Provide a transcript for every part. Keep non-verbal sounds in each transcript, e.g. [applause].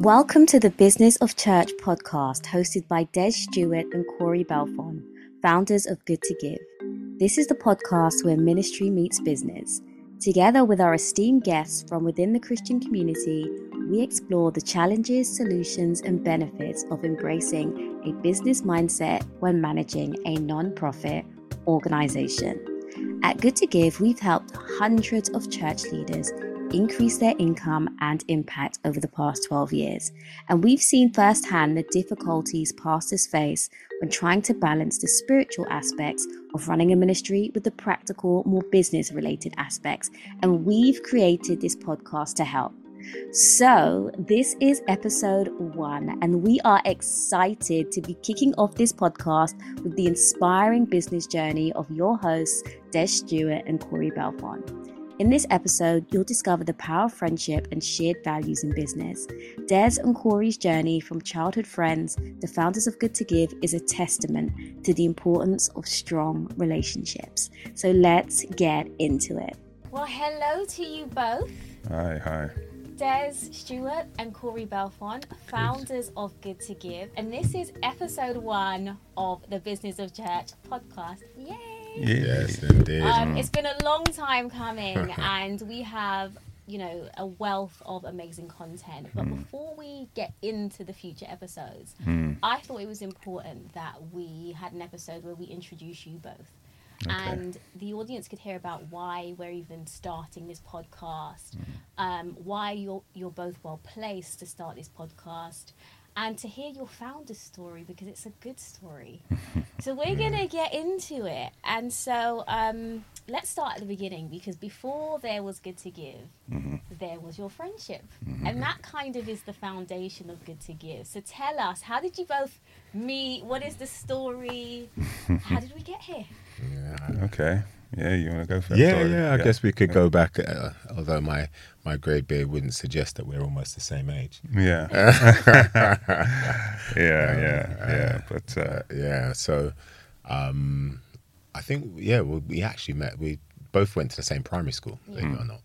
Welcome to the Business of Church podcast, hosted by Des Stewart and Cory Belfon, founders of Good to Give. This is the podcast where ministry meets business. Together with our esteemed guests from within the Christian community, we explore the challenges, solutions, and benefits of embracing a business mindset when managing a non-profit organization. At Good to Give, we've helped hundreds of church leaders increase their income and impact over the past 12 years. And we've seen firsthand the difficulties pastors face when trying to balance the spiritual aspects of running a ministry with the practical, more business related aspects. And we've created this podcast to help. So, this is episode one, and we are excited to be kicking off this podcast with the inspiring business journey of your hosts, Des Stewart and Cory Belfon. In this episode, you'll discover the power of friendship and shared values in business. Des and Cory's journey from childhood friends to founders of Good to Give is a testament to the importance of strong relationships. So let's get into it. Well, hello to you both. Hi, hi. Des Stewart and Cory Belfon, founders of Good to Give. And this is episode one of the Business of Church podcast. Yay! Yes, indeed. Um, it's been a long time coming, [laughs] and we have, you know, a wealth of amazing content. But Hmm. before we get into the future episodes, Hmm. I thought it was important that we had an episode where we introduce you both. And the audience could hear about why we're even starting this podcast, Hmm. um, why you're you're both well placed to start this podcast, and to hear your founder's story because it's a good story. [laughs] so we're gonna get into it, and so um, let's start at the beginning because before there was good to give, there was your friendship, and that kind of is the foundation of good to give. So tell us, how did you both meet? What is the story? [laughs] how did we get here? Okay. Yeah, you want to go first? Yeah, yeah. I guess we could go back. Uh, although my my grade beard wouldn't suggest that we're almost the same age. Yeah. [laughs] yeah, yeah, yeah. But uh, Yeah. So, um, I think yeah, well, we actually met. We both went to the same primary school. Believe it or not,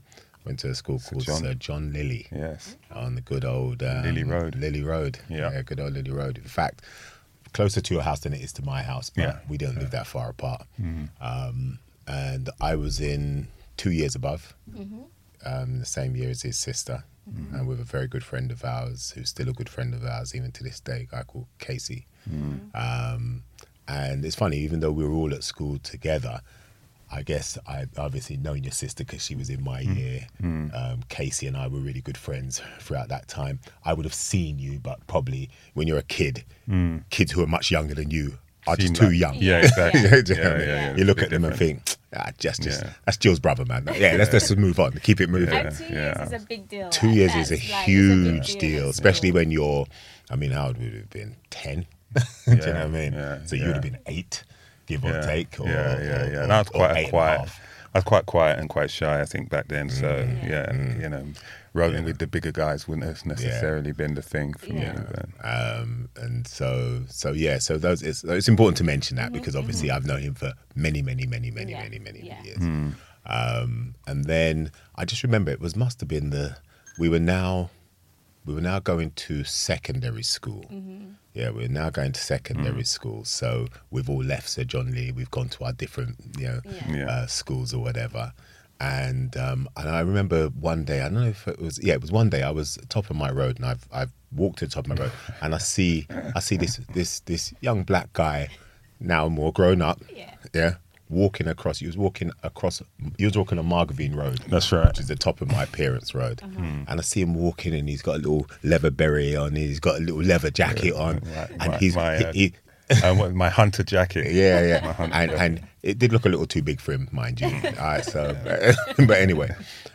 went to a school Sir called John. Sir John Lillie yes. on the good old um, Lillie Road. Lillie Road. Yeah. good old Lillie Road. In fact, closer to your house than it is to my house, but Yeah. we don't live that far apart. Mm-hmm. Um, and I was in two years above, Mm-hmm. um, the same year as his sister, Mm-hmm. and with a very good friend of ours, who's still a good friend of ours even to this day, a guy called Casey. Mm-hmm. Um, and it's funny, even though we were all at school together, I guess I obviously known your sister because she was in my Mm. year. Um, Casey and I were really good friends throughout that time. I would have seen you, but probably when you're a kid, kids who are much younger than you are Seem just too like- young. Mm. Yeah, [laughs] exactly. Do you know Yeah, yeah, yeah. You look at them and think, ah, just, just Yeah. that's Jill's brother, man. Yeah, let's let's just [laughs] move on. Keep it moving. And two yeah. years is a big deal. Two That- years is a like- it's huge big deal, That's especially cool. when you're. I mean, how old would have been? Ten. [laughs] Do you know what I mean? yeah, so you would have been eight, give yeah. or take. Or, yeah, yeah, yeah. or- And I was quite eight a and quiet. half. I was quite quiet and quite shy, I think, back then. So Mm. yeah, you know, rolling with the bigger guys wouldn't have necessarily been the thing for Yeah. me. But Um, and so, so yeah, so those it's, it's important to mention that because obviously Mm-hmm. I've known him for many, many, many, many, Yeah, many, many yeah. years. Hmm. Um, and then I just remember it was must have been the we were now we were now going to secondary school. Yeah, we're now going to secondary school. So we've all left Sir John Lee. We've gone to our different, you know, Yeah. Yeah. uh, schools or whatever. And um, and I remember one day, I don't know if it was, yeah, it was one day. I was top of my road, and I've I've walked to the top of my road, [laughs] and I see I see this this this young black guy, now more grown up, Yeah. yeah, walking across. He was walking across. He was walking on Margravine Road. That's right. Which is the top of my parents' road. Uh-huh. And I see him walking, and he's got a little leather beret on. He's got a little leather jacket on, my- and my- he's my, uh, he, he, uh, [laughs] my hunter jacket. yeah, yeah, hunter and jacket. and it did look a little too big for him, mind you. [laughs] All right, so [laughs] but anyway,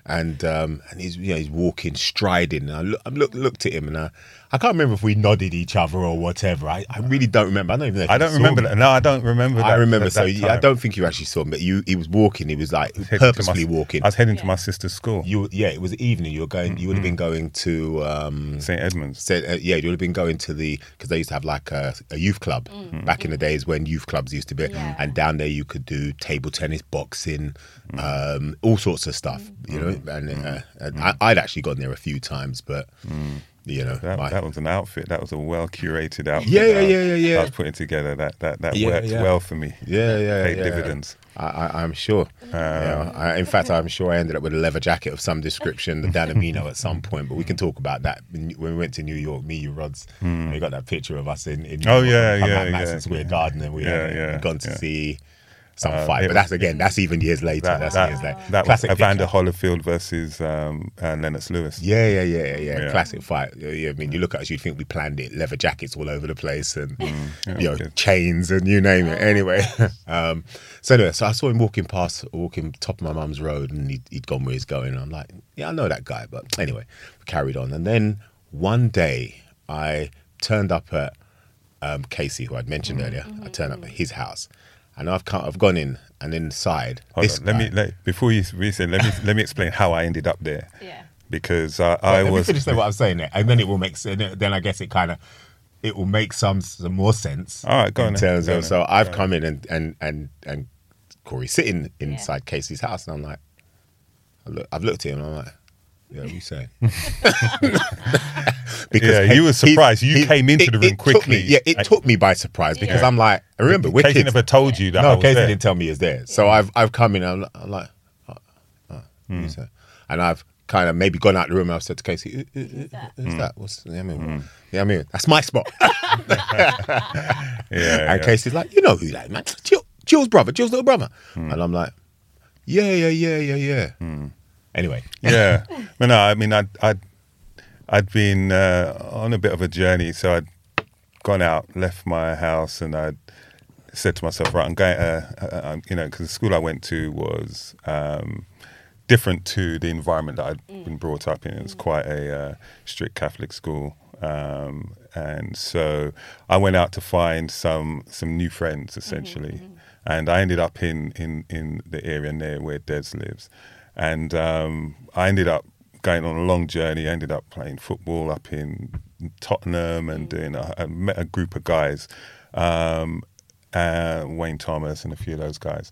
and um, and he's you know he's walking, striding. And I look, I look, looked at him, and I, I can't remember if we nodded each other or whatever. I, I really don't remember. I don't even know. If I don't saw remember me. that. No, I don't remember. That, I remember. that- so that yeah, I don't think you actually saw him, but you he was walking. He was like Heading to my- purposely walking. I was heading to my sister's school, You yeah, it was evening. You were going. You would have been Mm-hmm. going to. Um, St Edmunds. said uh, yeah, you would have been going to the because they used to have like a, a youth club back in the days when youth clubs used to be, Yeah. and down there you could do table tennis, boxing, mm. um, all sorts of stuff, you know. Mm. And, uh, mm. and I, I'd actually gone there a few times, but You know, That, my- that was an outfit. That was a well curated outfit. Yeah, yeah, yeah, yeah, yeah. I was putting together. That that that Yeah, worked yeah. well for me. Yeah, yeah, Paid yeah. dividends. I, I, I'm sure. Yeah, um, I, in fact, I'm sure I ended up with a leather jacket of some description, the Danamino at some [laughs] point. But we can talk about that when we went to New York. Me, you, Rods. Hmm. We got that picture of us in. in oh, New Oh, York, yeah, yeah, out Madison yeah. Square Garden, and we Yeah, had yeah, gone to yeah. see some Uh, fight. it But that's again, that's even years later. That, that's that, years later. that was Classic Evander picture. Holyfield versus um, uh, Lennox Lewis. Yeah, yeah, yeah, yeah, yeah. Yeah. Classic fight. Yeah, yeah, I mean, you look at us, you'd think we planned it. Leather jackets all over the place, and Mm, yeah, you know, good. chains and you name it. Anyway, [laughs] um, so anyway, so I saw him walking past, walking top of my mum's road, and he'd, he'd gone where he's going. And I'm like, yeah, I know that guy, but anyway, we carried on. And then one day, I turned up at um, Casey, who I'd mentioned earlier. I turned up at his house, and I've come, I've gone in, and inside, Hold this on, let me let, before you reset. Let me let me explain how I ended up there. Yeah. Because I, Right, I let me was finish what I'm saying there, and then it will make sense. Then I guess it kind of it will make some, some more sense. All right, go in on terms go of on so then, I've on. come in and and and and Cory sitting inside Casey's house, and I'm like, I look, I've looked at him, and I'm like, yeah, we you saying? [laughs] [laughs] Yeah, you were surprised. You came into the room Took me, quickly. yeah, it I- took me by surprise because Yeah. I'm like, I remember we're Casey kids. never told you that. I No, was Casey there. didn't tell me he's there. So I've I've come in and I'm, I'm like, oh, oh, Hmm. who's that? and I've kind of maybe gone out the room and I've said to Casey, "Who- who- who- that? who's Hmm. that? What's yeah, I mean, yeah, I mean, that's my spot. [laughs] Yeah, and yeah. Casey's like, you know who that is, man? Jill, Jill's brother, Jill's little brother. Hmm. And I'm like, yeah, yeah, yeah, yeah, yeah. Anyway, yeah. [laughs] But no, I mean, I'd, I'd, I'd been uh, on a bit of a journey. So I'd gone out, left my house, and I'd said to myself, right, I'm going, uh, uh, um, you know, because the school I went to was um, different to the environment that I'd been brought up in. It was quite a uh, strict Catholic school. Um, and so I went out to find some some new friends essentially, and I ended up in, in, in the area near where Des lives, and um, I ended up going on a long journey. I ended up playing football up in Tottenham and doing. A, I met a group of guys, um, uh, Wayne Thomas and a few of those guys,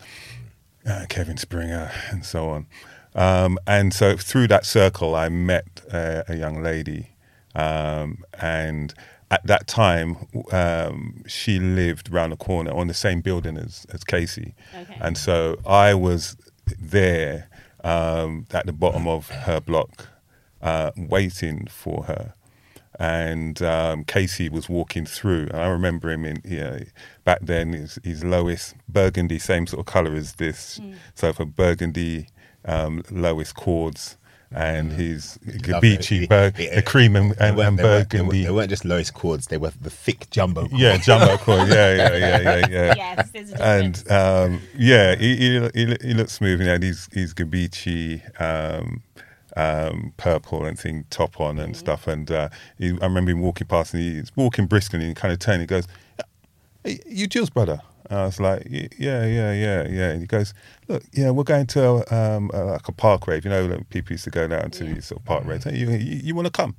uh, Kevin Springer and so on. Um, and so through that circle, I met uh, a young lady, um, and at that time, um, she lived round the corner on the same building as, as Casey, Okay. and so I was there um, at the bottom of her block, uh, waiting for her and um, Casey was walking through, and I remember him in you know, back then. His, his lowest burgundy, same sort of color as this, so for burgundy um, lowest cords, and his Gabicci, bur- the cream and, They and, and they, weren't, they, they weren't just lowest cords; they were the thick jumbo. [laughs] Cords. yeah, jumbo cord. Yeah, yeah, yeah, yeah, [laughs] yeah. Yes, there's a difference. and um, yeah, he, he, he, he looked smooth. He had his, his Gabicci um, um, purple and thing top on and stuff. And uh, he, I remember him walking past and he's walking briskly and he kind of turned. He goes, hey, "You Jill's brother?" And I was like, "Yeah, yeah, yeah, yeah." And he goes, "Look, yeah, we're going to um, uh, like a park rave. You know, like people used to go down to these sort of park raves. Hey, you, you, you want to come?"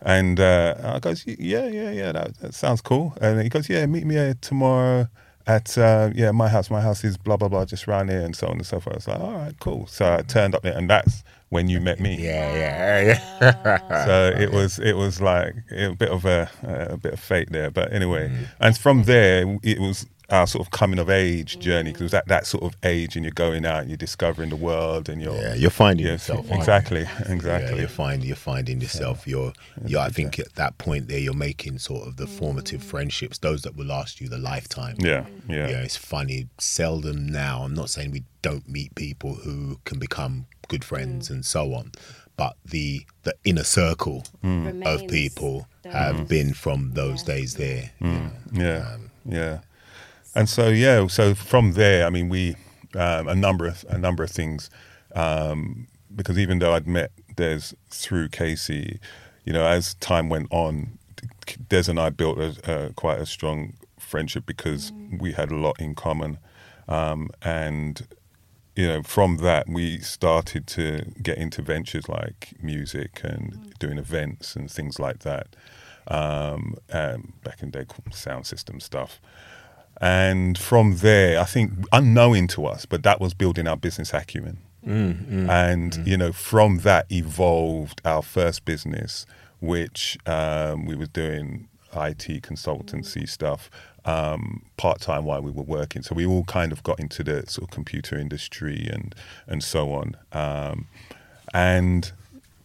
And uh, I goes, yeah, yeah, yeah, that, that sounds cool. And he goes, yeah, meet me here tomorrow at uh, yeah my house. My house is blah blah blah, just round here, and so on and so forth. I was like, all right, cool. So I turned up there, and that's when you met me. yeah, yeah, yeah. So it was it was like a bit of a, a bit of fate there, but anyway, mm. and from there it was our sort of coming of age journey because it was at that sort of age, and you're going out, and you're discovering the world, and you're yeah, you're finding yeah, yourself. aren't you? exactly, Yeah, exactly. you're finding you're finding yourself. You're yeah. I think at that point there, you're making sort of the formative mm. friendships, those that will last you the lifetime. Yeah, yeah. Yeah, it's funny. Seldom now. I'm not saying we don't meet people who can become good friends and so on, but the the inner circle of people the- have been from those days there. you know. Yeah, yeah. And so yeah, so from there, I mean, we um, a number of a number of things um, because even though I'd met Des through Casey, you know, as time went on, Des and I built a, a, quite a strong friendship because we had a lot in common, um, and you know, from that we started to get into ventures like music and doing events and things like that. Um, um, back in the day, sound system stuff. And from there, I think unknowing to us, but that was building our business acumen. and you know, from that evolved our first business, which um, we were doing IT consultancy stuff um, part time while we were working. So we all kind of got into the sort of computer industry and and so on. Um, and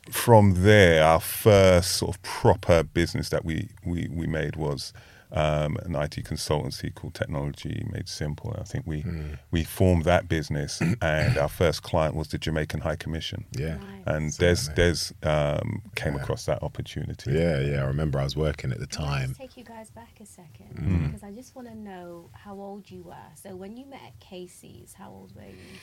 from there, our first sort of proper business that we we, we made was um, an IT consultancy called Technology Made Simple. I think we Hmm. we formed that business, [coughs] and our first client was the Jamaican High Commission. Yeah. And So Des amazing. Des um, came across that opportunity. Yeah, yeah. I remember I was working at the Can I time. take you guys back a second Mm. because I just want to know how old you were. So when you met at Casey's, how old were you?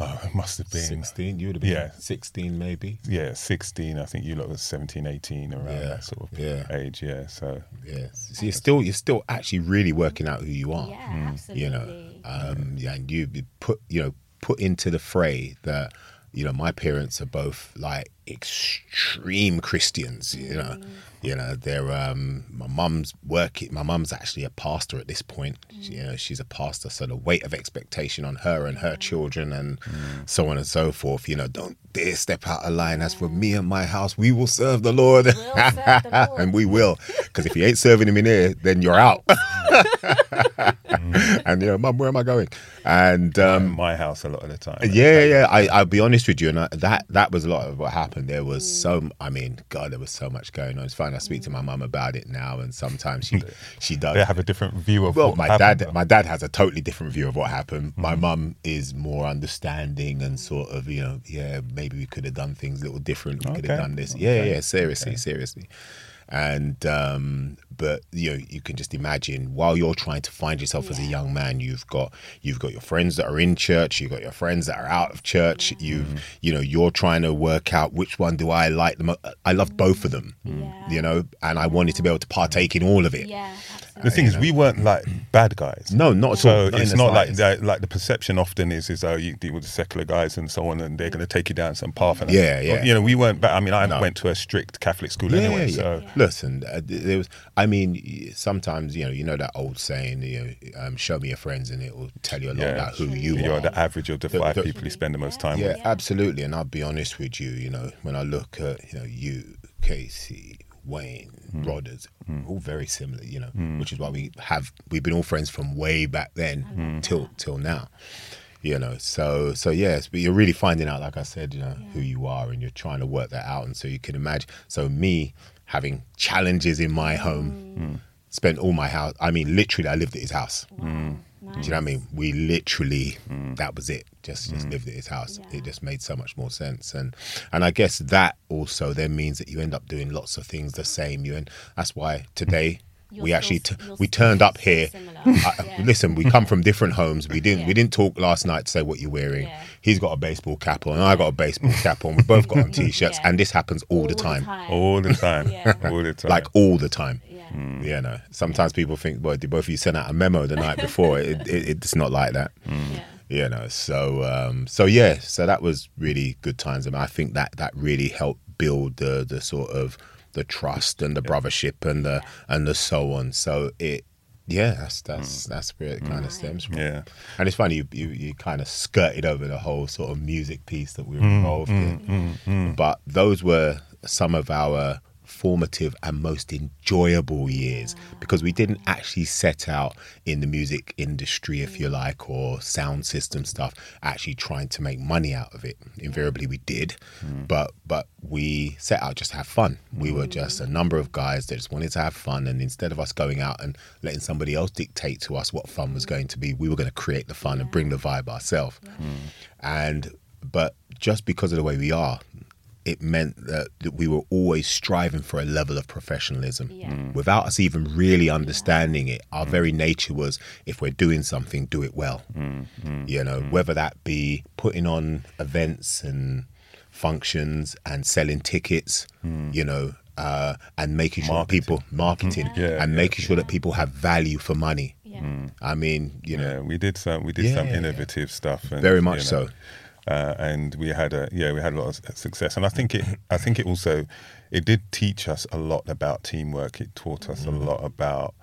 Oh, it must have been 16, you would have been Yeah. 16 maybe. yeah, 16. I think you lot was 17, 18 around Yeah, that sort of yeah. age. Yeah. So Yeah. So you're still you're still actually really working out who you are. Yeah, absolutely. You know, um, yeah, and you be put you know put into the fray that you know my parents are both like extreme Christians. You know, you know they're um, my mum's working. My mum's actually a pastor at this point. She, you know, she's a pastor, so the weight of expectation on her and her children and so on and so forth. You know, don't dare step out of line. As for me and my house, we will serve the Lord, We'll serve the [laughs] Lord. and we will. Because if you ain't serving him in here, then you're out. [laughs] and you know, mum, where am I going? And um, my house a lot of the time. yeah, yeah, yeah. I, I'll be honest with you, and I, that that was a lot of what happened. There was so, I mean, God, there was so much going on. It's fine. I speak to my mum about it now, and sometimes she [laughs] she does. They have a different view of Well, what my happened. dad, my dad has a totally different view of what happened. My mm-hmm. mum is more understanding and sort of, you know, yeah, maybe we could have done things a little different. We could have done this. Oh, yeah, okay, yeah, seriously, seriously. And um, but you know, you can just imagine while you're trying to find yourself as a young man, you've got you've got your friends that are in church, you've got your friends that are out of church. You've you know, you're trying to work out which one do I like the most. I loved both of them, Yeah. you know, and I wanted to be able to partake in all of it. Yeah. The thing is, we weren't like bad guys. No, not at So all. Not in it's the not like slightest. that, like the perception often is is oh you deal with the secular guys and so on and they're going to take you down some path. And Yeah, yeah. You know, we weren't. But I mean, I No. went to a strict Catholic school anyway. So listen, uh, there was. I mean, sometimes you know, you know that old saying, you know, um, show me your friends, and it will tell you a lot yeah, about who you you're are. the average of the The- five the- people you spend the most time Yeah, with. Yeah, absolutely. And I'll be honest with you, you know, when I look at you know you, Casey, Wayne, Hmm. Rodders, all very similar, you know, which is why we have we've been all friends from way back then till till now. You know, so so yes, but you're really finding out, like I said, you know, who you are, and you're trying to work that out. And so you can imagine. So me having challenges in my home, mm. spent all my house. I mean, literally, I lived at his house. Wow. Mm. Do you know what I mean? We literally mm. that was it. Just just lived at his house. Yeah. It just made so much more sense. And and I guess that also then means that you end up doing lots of things the same. You and that's why today You're we still actually s- t- you're we turned up here. [laughs] I, [laughs] Yeah. Listen, we come from different homes. We didn't we didn't talk last night to say what you're wearing. Yeah. He's got a baseball cap on. I got a baseball cap on. We both got on [laughs] t-shirts, Yeah. and this happens all, the time All the time. Yeah. All the time. like all the time. Yeah. Mm. You know, sometimes people think, well, did both of you send out a memo the night before? it, it, it's not like that. Mm. Yeah. You know, so um, so yeah, so that was really good times. I mean, I think that that really helped build the the sort of the trust and the brothership and the and the so on. So it, yeah, that's that's that's where it kind of stems from. Mm. yeah. And it's funny you, you you kind of skirted over the whole sort of music piece that we were Mm, involved in, but those were some of our formative and most enjoyable years. Because we didn't actually set out in the music industry if you like or sound system stuff actually trying to make money out of it. Invariably we did mm. but but we set out just to have fun. We were just a number of guys that just wanted to have fun and instead of us going out and letting somebody else dictate to us what fun was going to be we were going to create the fun and bring the vibe ourselves. Mm. And but just because of the way we are it meant that, that we were always striving for a level of professionalism Yeah. Mm. without us even really understanding it our mm. very nature was if we're doing something do it well mm, mm, you know whether that be putting on events and functions and selling tickets you know uh, and making sure Marketing. people marketing Yeah, and yeah. making sure that people have value for money Yeah. i mean you know Yeah, we did some. We did some Yeah. innovative stuff. And, Very much you know, so. Uh, and we had a yeah, we had a lot of success. And I think it. I think it also it did teach us a lot about teamwork. It taught us a lot about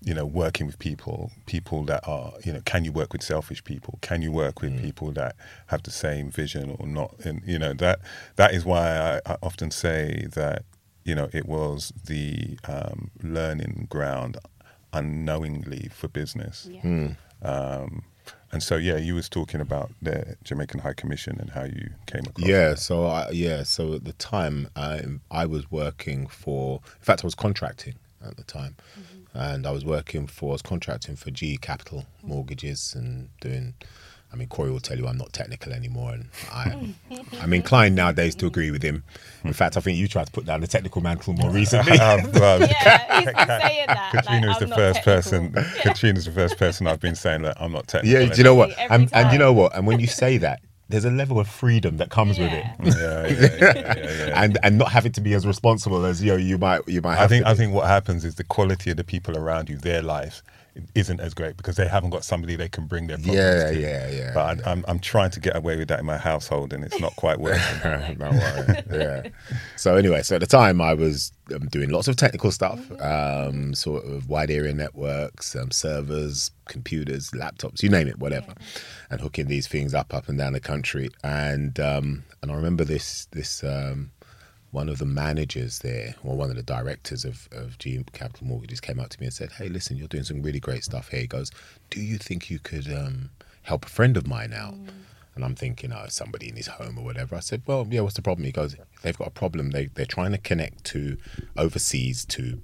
you know working with people, people that are you know can you work with selfish people? Can you work with people that have the same vision or not? And you know that that is why I, I often say that you know, it was the um, learning ground unknowingly for business. Yeah. Um, and so, yeah, you was talking about the Jamaican High Commission and how you came across. Yeah, that. so I, yeah, so at the time um, I was working for. In fact, I was contracting at the time, and I was working for. I was contracting for G Capital Mortgages and doing. I mean, Cory will tell you I'm not technical anymore, and I, I'm inclined nowadays to agree with him. In fact, I think you tried to put down the technical mantle more recently. [laughs] Um, well, Yeah, he's been saying that. Katrina like, is the first technical. person. Katrina's the first person I've been saying that I'm not technical. Yeah, do you know what? And, and you know what? And when you say that, there's a level of freedom that comes with it, Yeah. Yeah, yeah, yeah, yeah, yeah, yeah. and and not having to be as responsible as you know you might you might. Have I think to I think what happens is the quality of the people around you, their life, isn't as great because they haven't got somebody they can bring their problems Yeah, to. yeah, yeah, But I, I'm I'm trying to get away with that in my household, and it's not quite working. [laughs] Don't worry. Yeah. So anyway, so at the time I was um, doing lots of technical stuff, um, sort of wide area networks, um, servers, computers, laptops, you name it, whatever, and hooking these things up up and down the country. And um, and I remember this this um, one of the managers there, or one of the directors of, of GM Capital Mortgages came up to me and said, Hey, listen, you're doing some really great stuff here. He goes, Do you think you could um, help a friend of mine out? And I'm thinking, oh, somebody in his home or whatever. I said, well, yeah, what's the problem? He goes, they've got a problem. They, they're trying to connect to overseas to,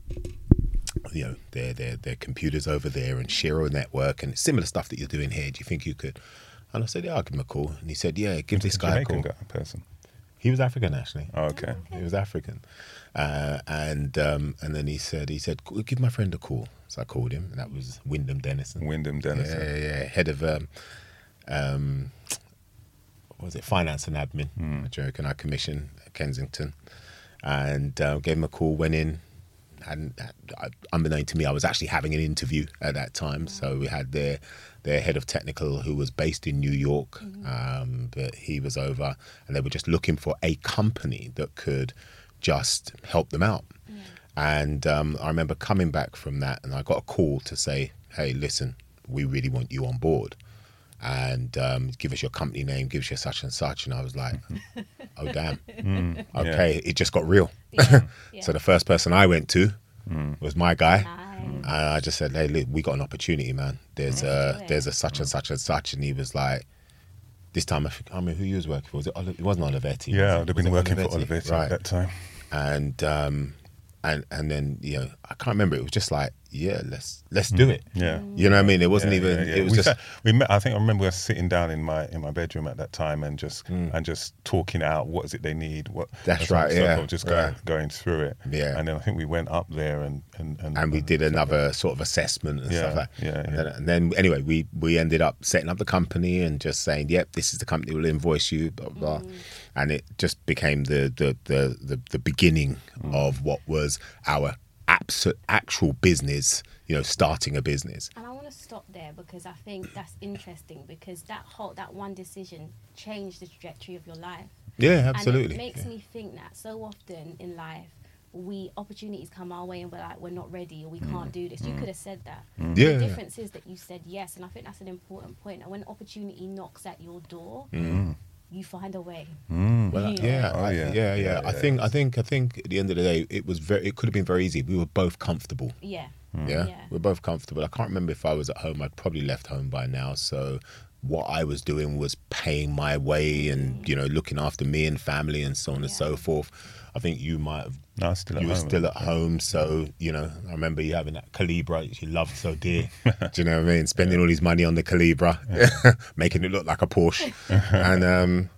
you know, their, their, their computers over there and share a network and similar stuff that you're doing here. Do you think you could? And I said, yeah, I'll give him a call. And he said, yeah, give this guy a call. guy, person. He was African, actually. Oh, okay. He was African, uh, and um, and then he said he said give my friend a call. So I called him, and that was Wyndham Dennison. Wyndham Dennison. Yeah, yeah, yeah. head of um, um, what was it finance and admin, Hmm. Jamaican High Commission, at Kensington, and uh, gave him a call. Went in. And uh, unbeknown to me, I was actually having an interview at that time. So we had their their head of technical, who was based in New York, um, but he was over, and they were just looking for a company that could just help them out. And um, I remember coming back from that, and I got a call to say, "Hey, listen, we really want you on board, and um, give us your company name, give us your such and such." And I was like, [laughs] "Oh damn, okay." It just got real. Yeah, [laughs] yeah. So the first person I went to was my guy. Nice. And I just said, "Hey, look, we got an opportunity, man. There's a there's a such and such and such," and he was like, "This time, I, think, I mean, who you was working for? Was it? Oli- It wasn't Olivetti. Yeah, was I'd have been it working for Olivetti? Olivetti right? at that time. And um, and and then you know, I can't remember. It was just like, yeah, let's let's do it. Yeah. You know what I mean? It wasn't Yeah, even. yeah, yeah. It was we just. sat- [laughs] we met. I think I remember us sitting down in my in my bedroom at that time and just Mm. and just talking out what is it they need. What That's that sort of right, yeah, of Just going right. going through it. Yeah. And then I think we went up there and and and, and we did another sort of assessment and Yeah, stuff like yeah, and, yeah. Then, and then anyway we we ended up setting up the company and just saying yep this is the company we'll invoice you blah blah, blah. And it just became the the the the, the beginning Mm. of what was our abs- actual business you know starting a business And I want to stop there because I think that's interesting because that whole that one decision changed the trajectory of your life. yeah And absolutely it makes yeah. me think that so often in life, we opportunities come our way and we're like, we're not ready or we can't do this. You could have said that. Mm. Yeah, The difference is that you said yes, and I think that's an important point. And when opportunity knocks at your door, you find a way. Mm. Well, Yeah. yeah, Oh, I- yeah. yeah, yeah, Yeah, I think, I think, I think. At the end of the day, it was very. It could have been very easy. We were both comfortable. Yeah. Yeah? Yeah. we're both comfortable. I can't remember if I was at home. I'd probably left home by now. So what I was doing was paying my way and you know looking after me and family and so on and so forth. I think you might have. No, still at you were home. still at home, so you know. I remember you having that Calibra you loved so dear. [laughs] Do you know what I mean? Spending all his money on the Calibra, [laughs] making it look like a Porsche, [laughs] and um,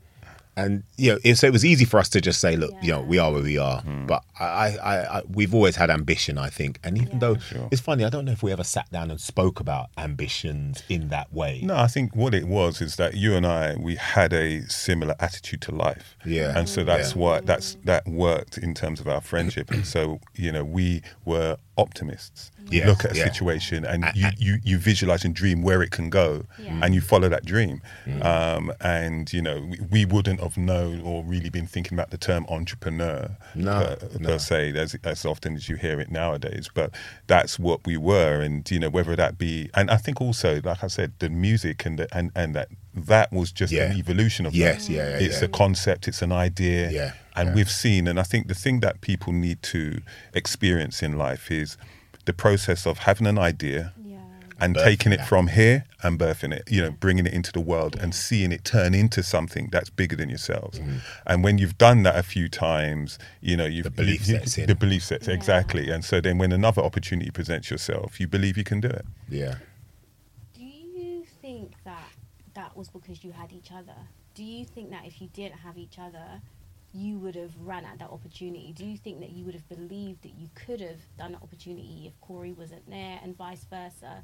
and you know, it, so it was easy for us to just say, look, you know, we are where we are. Hmm. But I, I, I, we've always had ambition, I think, and even Yeah. though Sure. it's funny, I don't know if we ever sat down and spoke about ambitions in that way. No, I think what it was is that you and I we had a similar attitude to life. Yeah. And so that's Yeah. what that's mm. that worked in terms of our friendship. and so, you know, we were optimists. You Yeah, look at a yeah. situation and you, you, you visualize and dream where it can go Yeah. and you follow that dream. Mm. Um, and, you know, we, we wouldn't have known or really been thinking about the term entrepreneur No, per, no. per se as, as often as you hear it nowadays. But that's what we were, and you know whether that be, and I think also, like I said, the music and the, and and that that was just Yeah. an evolution of Yes, that. yeah, yeah, It's yeah. a concept, it's an idea, Yeah, and we've seen, and I think the thing that people need to experience in life is the process of having an idea Yeah. and Birthing taking it that. from here and birthing it, you know, bringing it into the world and seeing it turn into something that's bigger than yourselves. And when you've done that a few times, you know, you've Mm-hmm. The belief you- sets in. The belief sets Yeah. exactly. And so then when another opportunity presents yourself, you believe you can do it. Yeah. Do you think that that was because you had each other? Do you think that if you didn't have each other, you would have ran at that opportunity? Do you think that you would have believed that you could have done that opportunity if Cory wasn't there and vice versa?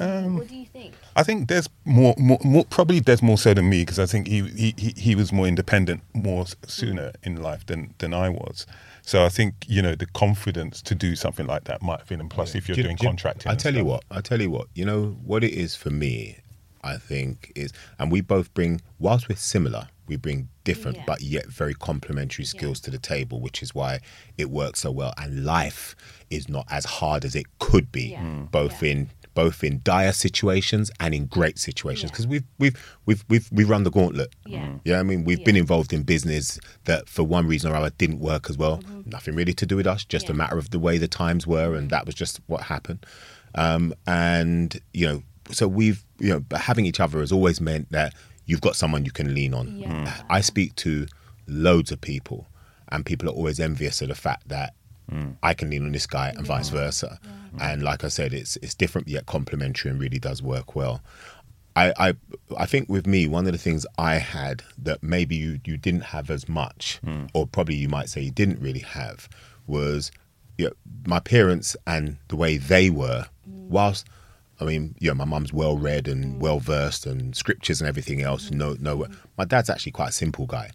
Um, what do you think? I think there's more, more, more probably there's more so than me because I think he, he he he was more independent more s- sooner in life than than I was. So I think you know the confidence to do something like that might have been, and plus if you're Do doing do you- contracting, I and tell you what. I tell you what. You know what it is for me. I think is, and we both bring, whilst we're similar, we bring different Yeah. but yet very complementary skills to the table, which is why it works so well. And life is not as hard as it could be, Yeah. Mm. both Yeah. in both in dire situations and in great situations. Yeah. Because we've we've we've we've we run the gauntlet. Yeah. Yeah, I mean, we've been involved in business that for one reason or other didn't work as well. Nothing really to do with us, just a Mm-hmm. Matter of the way the times were, and that was just what happened. Um, and you know, so we've you know, but having each other has always meant that you've got someone you can lean on. Yeah. Mm. I speak to loads of people, and people are always envious of the fact that mm. I can lean on this guy and vice versa. And mm. like I said, it's it's different yet complementary and really does work well. I, I I think with me, one of the things I had that maybe you, you didn't have as much, mm. or probably you might say you didn't really have, was you know, my parents and the way they were. Whilst I mean, you know, my mum's well read and well versed and scriptures and everything else. No, no, my dad's actually quite a simple guy,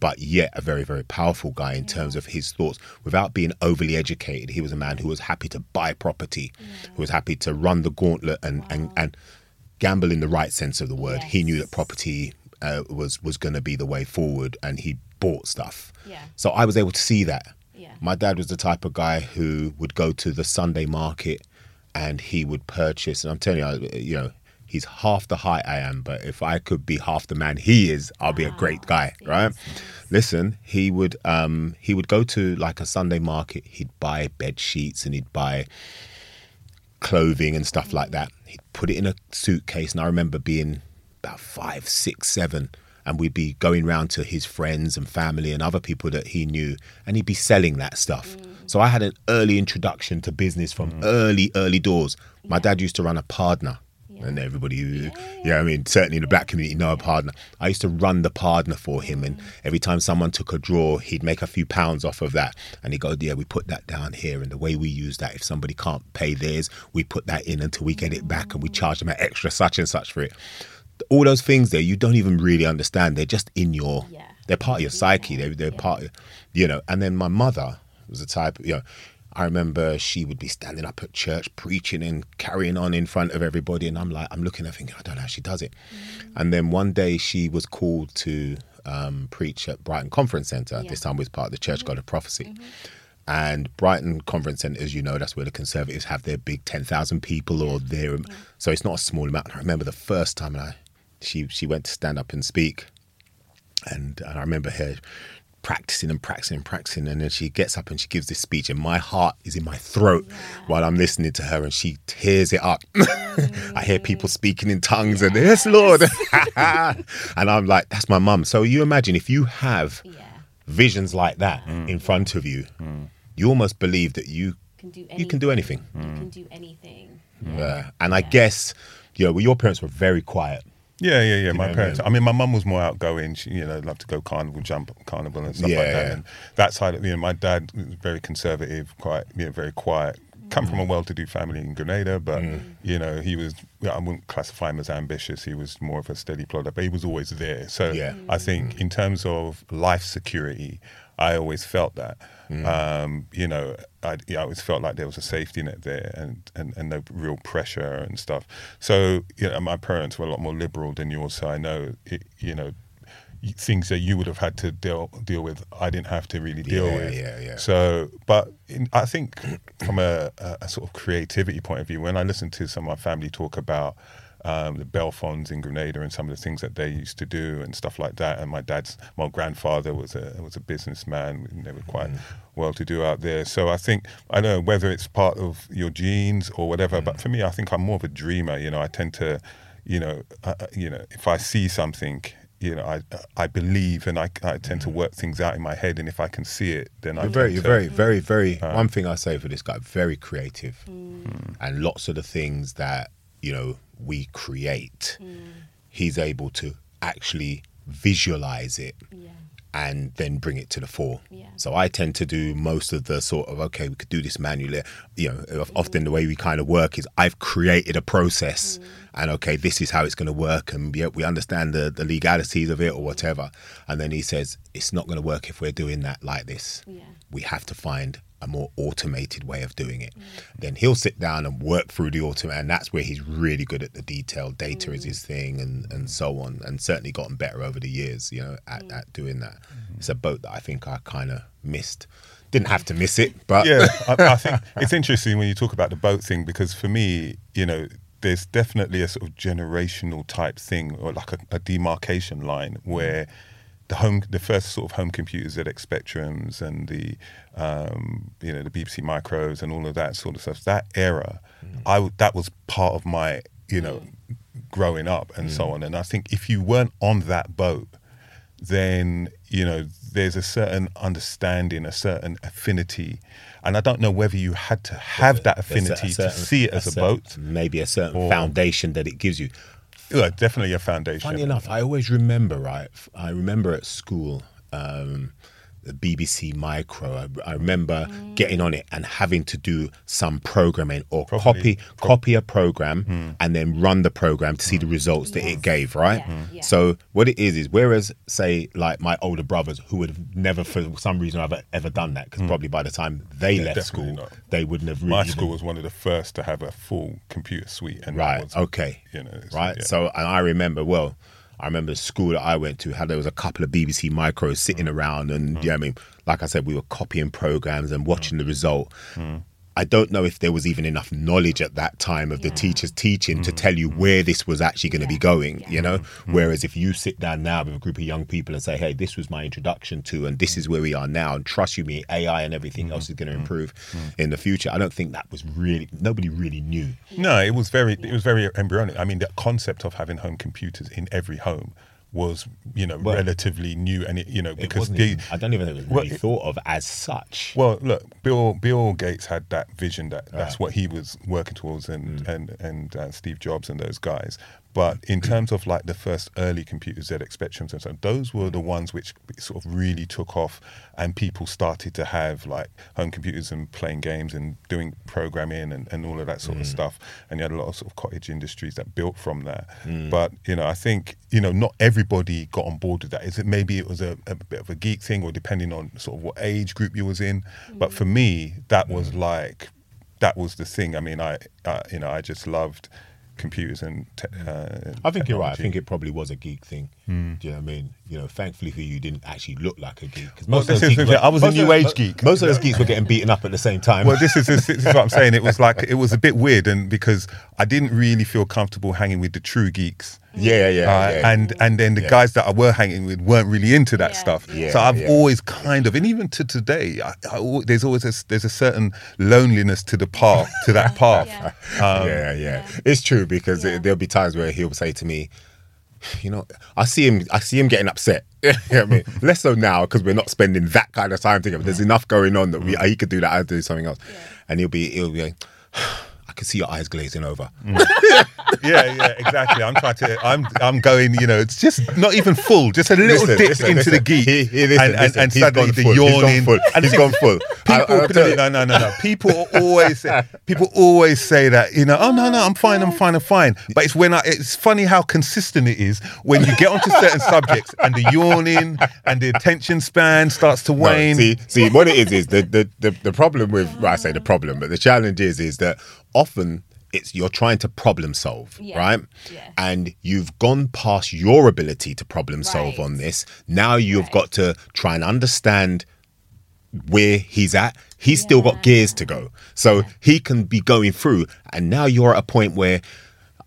but yet a very, very powerful guy in terms of his thoughts. Without being overly educated, he was a man who was happy to buy property, who was happy to run the gauntlet and and and gamble in the right sense of the word. He knew that property uh, was was going to be the way forward, and he bought stuff. Yeah. So I was able to see that. Yeah. My dad was the type of guy who would go to the Sunday market and he would purchase. And I'm telling you, I- you know, he's half the height I am, but if I could be half the man he is, I'll be a great guy, right? Listen, he would um he would go to like a Sunday market. He'd buy bed sheets and he'd buy clothing and stuff like that. He'd put it in a suitcase, and I remember being about five, six, seven, and we'd be going round to his friends and family and other people that he knew, and he'd be selling that stuff. So I had an early introduction to business from mm. early, early doors. My dad used to run a partner. And everybody, who, yeah, I mean, certainly in the black community, know a partner. I used to run the partner for him, and mm. every time someone took a draw, he'd make a few pounds off of that, and he'd go, "Yeah, we put that down here, and the way we use that, if somebody can't pay theirs, we put that in until we get it back, and we mm. charge them an extra such and such for it." All those things there, you don't even really understand. They're just in your, Yeah. they're part of your psyche. They, they're part, of, you know. And then my mother was the type, you know. I remember she would be standing up at church preaching and carrying on in front of everybody, and I'm like, I'm looking at her thinking, I don't know how she does it. Mm. And then one day she was called to um, preach at Brighton Conference Centre. Yeah. This time was part of the Church mm-hmm. God of Prophecy. Mm-hmm. And Brighton Conference Centre, as you know, that's where the Conservatives have their big ten thousand people, or their so it's not a small amount. And I remember the first time I she she went to stand up and speak, and, and I remember her practicing and practicing and practicing, and then she gets up and she gives this speech, and my heart is in my throat while I'm listening to her, and she tears it up. [laughs] I hear people mm. speaking in tongues, and yes, Lord, [laughs] and I'm like, that's my mum. So you imagine if you have Yeah. visions like that mm. in front of you, mm. you almost believe that you Can do you can do anything. You can do anything. Yeah. And I guess, you know, well, your parents were very quiet. Yeah, yeah, yeah. My parents. yeah. I mean, my mum was more outgoing. She, you know, loved to go carnival, jump carnival and stuff like Yeah. that. And that side, of, you know, my dad was very conservative, quite, you know, very quiet. Come from a well-to-do family in Grenada, but you know, he was. I wouldn't classify him as ambitious. He was more of a steady plodder, but he was always there. So Yeah. I think, in terms of life security, I always felt that. Um, you know, I, yeah, I always felt like there was a safety net there, and, and, and no real pressure and stuff. So you know, my parents were a lot more liberal than yours, so I know, it, you know, things that you would have had to deal deal with. I didn't have to really deal Yeah, with. yeah, yeah. So, but in, I think from a, a sort of creativity point of view, when I listen to some of my family talk about um, the Belfons in Grenada and some of the things that they used to do and stuff like that, and my dad's, my grandfather was a was a businessman. and They were quite well to do out there. So I think I don't know whether it's part of your genes or whatever, but for me, I think I'm more of a dreamer. You know, I tend to, you know, uh, uh, you know, if I see something. You know, I I believe and I, I tend to work things out in my head, and if I can see it, then I You're very, tend you're to- very, very, very. one thing I say for this guy, very creative, and lots of the things that you know we create, mm. he's able to actually visualize it Yeah. and then bring it to the fore. Yeah. So I tend to do most of the sort of okay, we could do this manually. You know, of- mm-hmm. often the way we kind of work is I've created a process, mm. And okay, this is how it's going to work, and yeah, we understand the the legalities of it or whatever. And then he says it's not going to work if we're doing that like this. Yeah. We have to find a more automated way of doing it. Mm. Then he'll sit down and work through the automate, and that's where he's really good at the detail. Data is mm. his thing, and and so on, and certainly gotten better over the years. You know, at, mm. at doing that. Mm-hmm. It's a boat that I think I kind of missed. Didn't have to miss it, but yeah, I, I [laughs] think it's interesting when you talk about the boat thing because for me, you know, there's definitely a sort of generational type thing or like a, a demarcation line where the home, the first sort of home computers, ZX Spectrums and the, um, you know, the BBC Micros and all of that sort of stuff. That era, mm. I that was part of my, you know, mm. growing up and so mm. on. And I think if you weren't on that boat, then you know there's a certain understanding, a certain affinity, and I don't know whether you had to have that affinity a to see it as a, certain- boat. Maybe a certain Or- foundation that it gives you. Yeah, definitely a foundation. Funny enough, I always remember, right? I remember at school, um, BBC Micro. I, I remember mm. getting on it and having to do some programming or Probably- copy prob- copy a program hmm. and then run the program to see the hmm. results that it gave, right? Yeah, Mhm. yeah. So what it is is, whereas say like my older brothers who would have never for some reason ever ever done that because hmm. probably by the time they left school not. they wouldn't have really My even- school was one of the first to have a full computer suite, and Right. was, okay. you know, it's- right. yeah. So and I remember well. I remember the school that I went to had there was a couple of BBC micros sitting Mm. around, and yeah, I mean, like I said, we were copying programs and watching Mm. the result. I don't know if there was even enough knowledge at that time of the teachers teaching Mm. to tell you where this was actually going to be going, Yeah. you know? Mm. Whereas if you sit down now with a group of young people and say, hey, this was my introduction to, and this is where we are now, and trust you me, AI and everything else is going to improve in the future, I don't think that was really, nobody really knew. No, it was very it was very embryonic. I mean, the concept of having home computers in every home was you know Well, relatively new, and it you know because the even- I don't even think it was really it- thought of as such. Well, look, Bill Bill Gates had that vision that that's Right. what he was working towards, and and and uh, Steve Jobs and those guys. But in terms of like the first early computers, ZX Spectrums and so on, those were the ones which sort of really took off, and people started to have like home computers and playing games and doing programming and, and all of that sort of mm. stuff. And you had a lot of sort of cottage industries that built from that. Mm. But you know, I think you know not everybody got on board with that. Is it maybe it was a, a bit of a geek thing, or depending on sort of what age group you was in. But for mm. me, that was like that was the thing. I mean, I uh, you know I just loved computers and. Te- uh, I think you're right. I think it probably was a geek thing. Do you know what I mean? You know, thankfully for you, you didn't actually look like a geek. Because most this of those geeks were- I was a new age geek. Most of those geeks were getting beaten up at the same time. Well, this is this, is what I'm [laughs] saying. It was like it was a bit weird, and because I didn't really feel comfortable hanging with the true geeks. yeah, yeah, uh, yeah. and and then the Yeah. guys that I were hanging with weren't really into that Yeah. stuff. Yeah, so I've yeah. always kind of, and even to today, I, I, there's always a, s- there's a certain loneliness to the path to that [laughs] path. Yeah. Um, [laughs] yeah, yeah, yeah. It's true because Yeah. it- there'll be times where he'll say to me, you know, I see him, I see him getting upset. [laughs] you know I mean, less so now because we're not spending that kind of time together. There's enough going on that we, he could do that. I'll do something else, and he'll be, he'll be like, [sighs] can see your eyes glazing over. Mm. [laughs] yeah, yeah, exactly. I'm trying to. I'm I'm going. You know, it's just not even full. Just a little Listen, dip listen, into listen. the geek, He- he- listen, and, and, and suddenly the full, he's gone yawning. full, And he's gone full. I- People, tell you- no, no, no, no. People [laughs] always say, people always say that. You know, oh no, no, I'm fine, I'm fine, I'm fine. But it's when I. It's funny how consistent it is when you get onto certain [laughs] subjects and the yawning and the attention span starts to No, wane. see, see, what it is is the, the the the problem with well, I say the problem, but the challenge is is that often it's you're trying to problem solve, Yeah. right? Yeah. And you've gone past your ability to problem solve Right. on this. Now you've Right. got to try and understand where he's at. He's still got gears to go. So he can be going through and now you're at a point where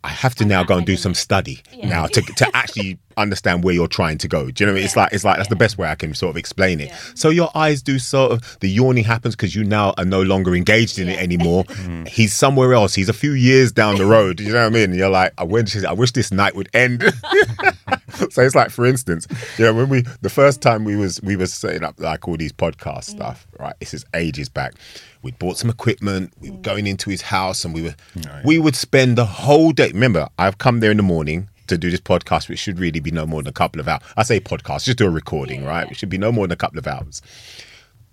I have to now go and do some study Yeah. now to, to actually understand where you're trying to go. Do you know what I mean? It's like it's like that's the best way I can sort of explain it. Yeah. So your eyes do sort of the yawning happens because you now are no longer engaged in it Yeah. anymore. [laughs] Hmm. He's somewhere else. He's a few years down the road. You know what I mean? You're like, I wish I wish this night would end. [laughs] so it's like, for instance, you know, when we the first time we was we was setting up like all these podcast stuff, right? This is ages back. We bought some equipment. We were mm. going into his house, and we were we would spend the whole day. Remember, I've come there in the morning to do this podcast, which should really be no more than a couple of hours. I say podcast, just do a recording, right? It should be no more than a couple of hours.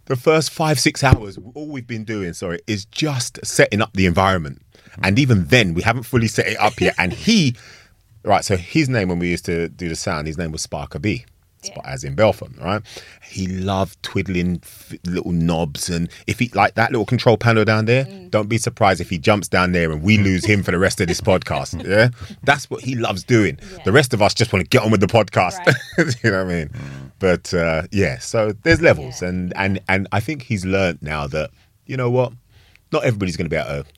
The first five six hours all we've been doing sorry is just setting up the environment. And even then we haven't fully set it up yet. And he [laughs] right so his name when we used to do the sound his name was sparker b Sp- as in Belfon, right? He loved twiddling f- little knobs, and if he like that little control panel down there, don't be surprised if he jumps down there and we [laughs] lose him for the rest of this podcast. Yeah, that's what he loves doing. Yeah. The rest of us just want to get on with the podcast. Right. [laughs] you know what I mean? But uh, yeah, so there's levels, Yeah. and and and I think he's learned now that you know what, not everybody's going to be able to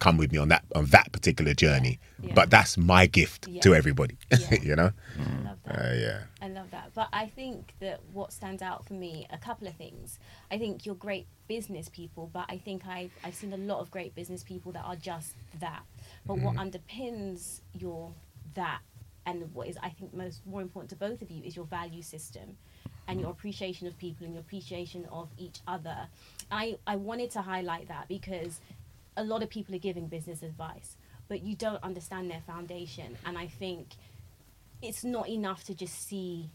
come with me on that on that particular journey, Mm. Yeah. but that's my gift Yeah. to everybody. [laughs] Yeah. you know? I love that. Uh, yeah. I love that. But I think that what stands out for me, a couple of things. I think you're great business people, but I think I've, I've seen a lot of great business people that are just that. But what underpins your that and what is, I think, most more important to both of you is your value system and your appreciation of people and your appreciation of each other. I, I wanted to highlight that because a lot of people are giving business advice, but you don't understand their foundation. And I think it's not enough to just see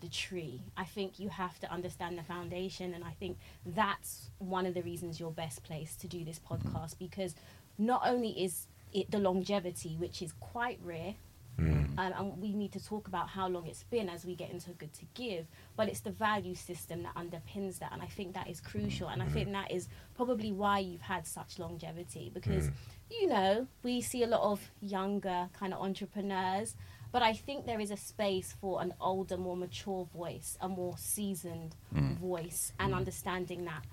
the tree. I think you have to understand the foundation, and I think that's one of the reasons you're best placed to do this podcast because not only is it the longevity, which is quite rare. Um, and we need to talk about how long it's been as we get into good to give, but it's the value system that underpins that, and I think that is crucial, and I think mm. that is probably why you've had such longevity because mm. you know we see a lot of younger kind of entrepreneurs, but I think there is a space for an older, more mature voice, a more seasoned voice, and understanding that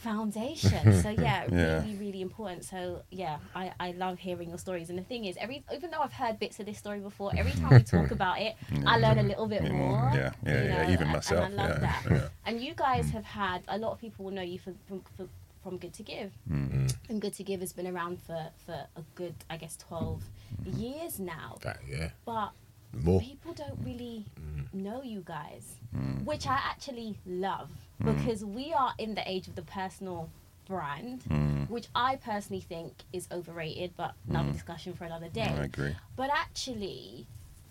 foundation. so [laughs] yeah, Yeah. really, really important. So yeah, I, I love hearing your stories. And the thing is, every even though I've heard bits of this story before, every time we talk [laughs] about it, I learn a little bit Bit more. more. Yeah, yeah, you yeah, know, even and- myself, And I love yeah, that. yeah. And you guys mm. have had a lot of people will know you from from, from, from Good to Give. Mm-hmm. And Good to Give has been around for for a good, I guess, twelve mm-hmm. years now. That yeah. But More. people don't really Mm. know you guys, mm. which I actually love mm. because we are in the age of the personal brand, mm. which I personally think is overrated, but another discussion for another day. I agree. But actually,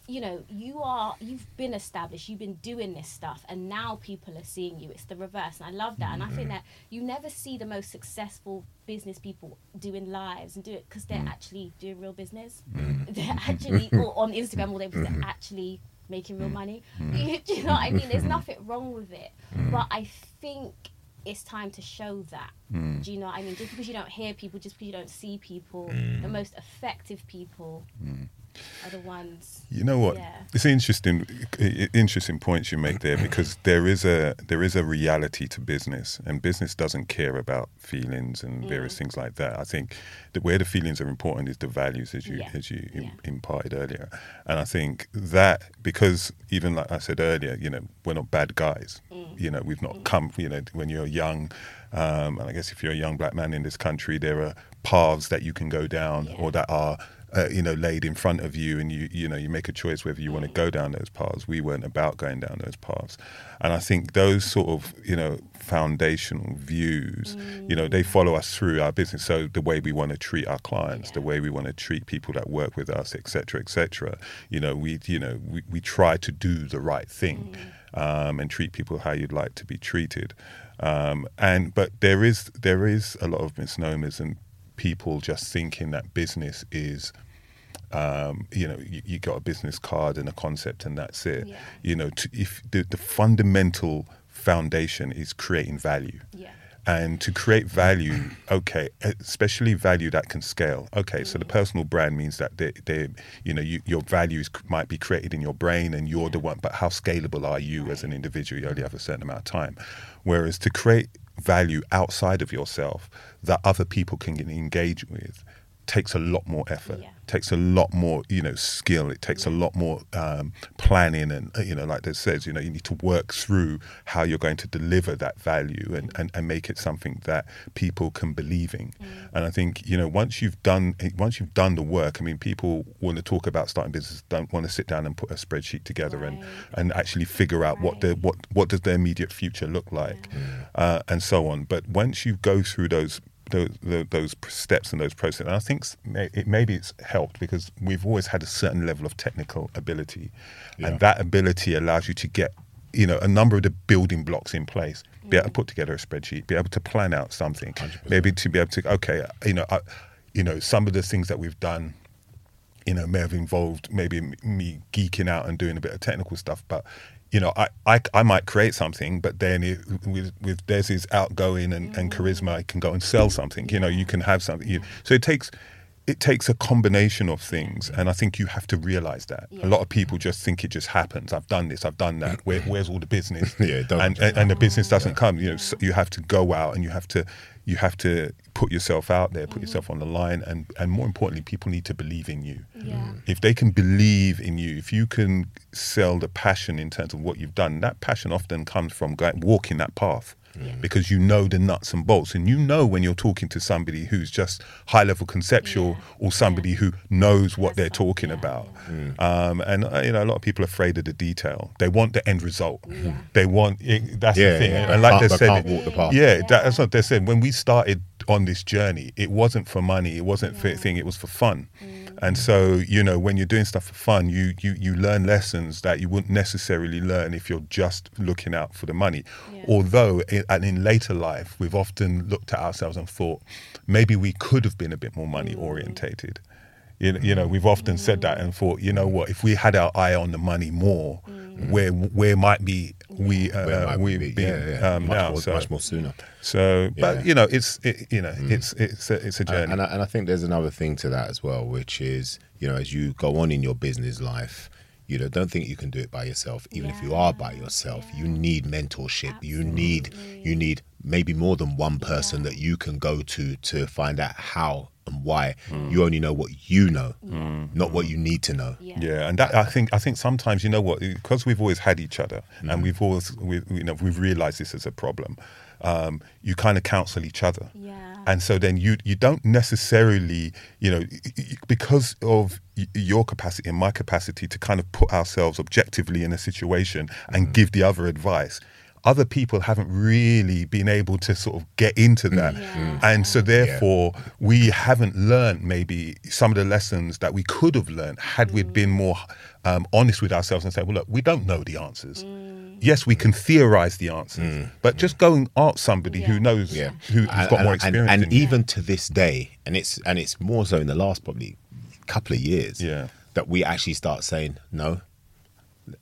you know, you are you've been established, you've been doing this stuff, and now people are seeing you. It's the reverse, and I love that. And I think mm-hmm. that you never see the most successful business people doing lives and do it because they're mm. actually doing real business. Mm. [laughs] They're mm-hmm. actually or [laughs] on Instagram all day because they're actually making real mm. money. [laughs] Do you know what I mean? There's mm-hmm. nothing wrong with it, but I think it's time to show that. Do you know what I mean? Just because you don't hear people, just because you don't see people, the most effective people are the ones. You know what? Yeah. It's interesting, interesting points you make there because there is a there is a reality to business, and business doesn't care about feelings and various things like that. I think that where the feelings are important is the values, as you Yeah. as you Yeah. imparted earlier, and I think that because even like I said earlier, you know, we're not bad guys. Mm. You know, we've not come. You know, when you're young, um, and I guess if you're a young black man in this country, there are paths that you can go down Yeah. or that are uh, you know laid in front of you and you you know you make a choice whether you want to go down those paths. We weren't about going down those paths. And i think those sort of you know foundational views you know they follow us through our business. So the way we want to treat our clients the way we want to treat people that work with us etc etc you know we you know we, we try to do the right thing um, and treat people how you'd like to be treated. Um, and but there is there is a lot of misnomers and people just thinking that business is um, you know you, you got a business card and a concept and that's it. Yeah. you know to, if the, the fundamental foundation is creating value. Yeah. and to create value okay especially value that can scale. Okay so the personal brand means that they, they you know you, your values might be created in your brain and you're the one but how scalable are you as an individual? You only have a certain amount of time. Whereas to create value outside of yourself that other people can engage with takes a lot more effort Yeah. Takes a lot more you know skill. It takes a lot more um, planning and you know like they says you know you need to work through how you're going to deliver that value and, and, and make it something that people can believe in. And i think you know once you've done once you've done the work i mean people want to talk about starting business don't want to sit down and put a spreadsheet together and Right. and actually figure out what the what what does their immediate future look like uh, and so on. But once you go through those those, those, those steps and those processes. And I think it, maybe it's helped because we've always had a certain level of technical ability, Yeah. and that ability allows you to get you know a number of the building blocks in place. Be able to mm. put together a spreadsheet, be able to plan out something, 100%. maybe to be able to okay, uh, you know, I, you know, some of the things that we've done you know, may have involved maybe me geeking out and doing a bit of technical stuff. But you know, I I, I might create something, but then it, with with Des's outgoing and, and charisma, I can go and sell something. You know, you can have something. You, so it takes it takes a combination of things, and I think you have to realize that. Yeah. A lot of people just think it just happens. I've done this. I've done that. Where, [laughs] where's all the business? [laughs] Yeah, and, and and the business doesn't come. You know, so you have to go out and you have to you have to put yourself out there, put mm-hmm. yourself on the line, and and more importantly, people need to believe in you Yeah. if they can believe in you, if you can sell the passion in terms of what you've done, that passion often comes from walking that path. Because you know the nuts and bolts, and you know when you're talking to somebody who's just high level conceptual, Yeah. or somebody who knows what That's they're something, talking yeah, about. Um, and uh, you know, a lot of people are afraid of the detail. They want the end result. Yeah. They want it, that's Yeah, the thing. yeah. And like they said, can't walk the path. yeah, Yeah. that's what they said. When we started on this journey, it wasn't for money. It wasn't for thing. It was for fun. Mm. And so, you know, when you're doing stuff for fun, you you you learn lessons that you wouldn't necessarily learn if you're just looking out for the money. Yeah. Although, in, and in later life, we've often looked at ourselves and thought maybe we could have been a bit more money mm. orientated. You know, you know, we've often said that and thought, you know what, if we had our eye on the money more, where where might be we uh, Where might we we've be? yeah, yeah. Um, much, now? more, so, much more sooner. so, but Yeah. you know, it's it, you know, it's it's a, it's a journey. And I, and I think there's another thing to that as well, which is, you know, as you go on in your business life, you know, don't think you can do it by yourself. Even if you are by yourself, you need mentorship. You need you need maybe more than one person that you can go to to find out how and why. You only know what you know, mm. not what you need to know. Yeah. Yeah, and that I think I think sometimes you know what because we've always had each other and mm. we've always we you know we've realized this as a problem. Um, you kind of counsel each other. Yeah. And so then you you don't necessarily you know y- y- because of your capacity and my capacity to kind of put ourselves objectively in a situation and mm. give the other advice. Other people haven't really been able to sort of get into mm. that, Yeah. Mm. and so therefore we haven't learned maybe some of the lessons that we could have learned had we mm. been more um, honest with ourselves and say, well, look, we don't know the answers. Yes, we can theorize the answers, but just go and ask somebody who knows, Yeah, who, who's got more experience. And, than you. even to this day, and it's and it's more so in the last probably couple of years, Yeah. that we actually start saying no.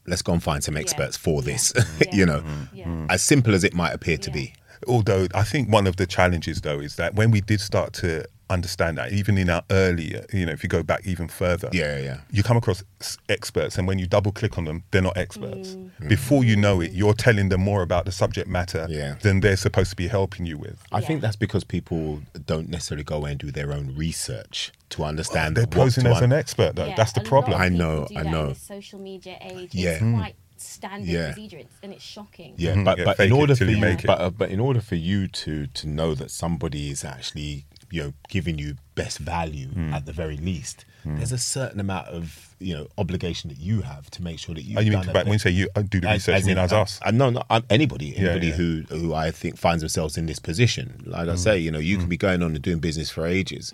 Let's go and find some experts for this. Yeah. [laughs] you know, mm-hmm. Yeah. as simple as it might appear to Yeah. be. Although I think one of the challenges, though, is that when we did start to understand that, even in our earlier, you know, if you go back even further, Yeah, yeah. you come across experts, and when you double click on them, they're not experts. Mm. Before you know it, you're telling them more about the subject matter Yeah. than they're supposed to be helping you with. I Yeah. think that's because people don't necessarily go and do their own research to understand. They're posing as un- an expert, though. Yeah, That's the problem. I know, I know. Social media age, Yeah. it's quite standard Yeah. procedure, it's- and it's shocking. Yeah, Mhm. but but fake in order for you you, make but uh, but in order for you to to know that somebody is actually you know giving you best value Hmm. at the very least, there's a certain amount of you know obligation that you have to make sure that you. Oh, you mean to, back when you say you uh, do the research, you mean as us? Uh, no, no, um, anybody, anybody yeah. who who I think finds themselves in this position. Like I Hmm. say, you know, you can be going on and doing business for ages,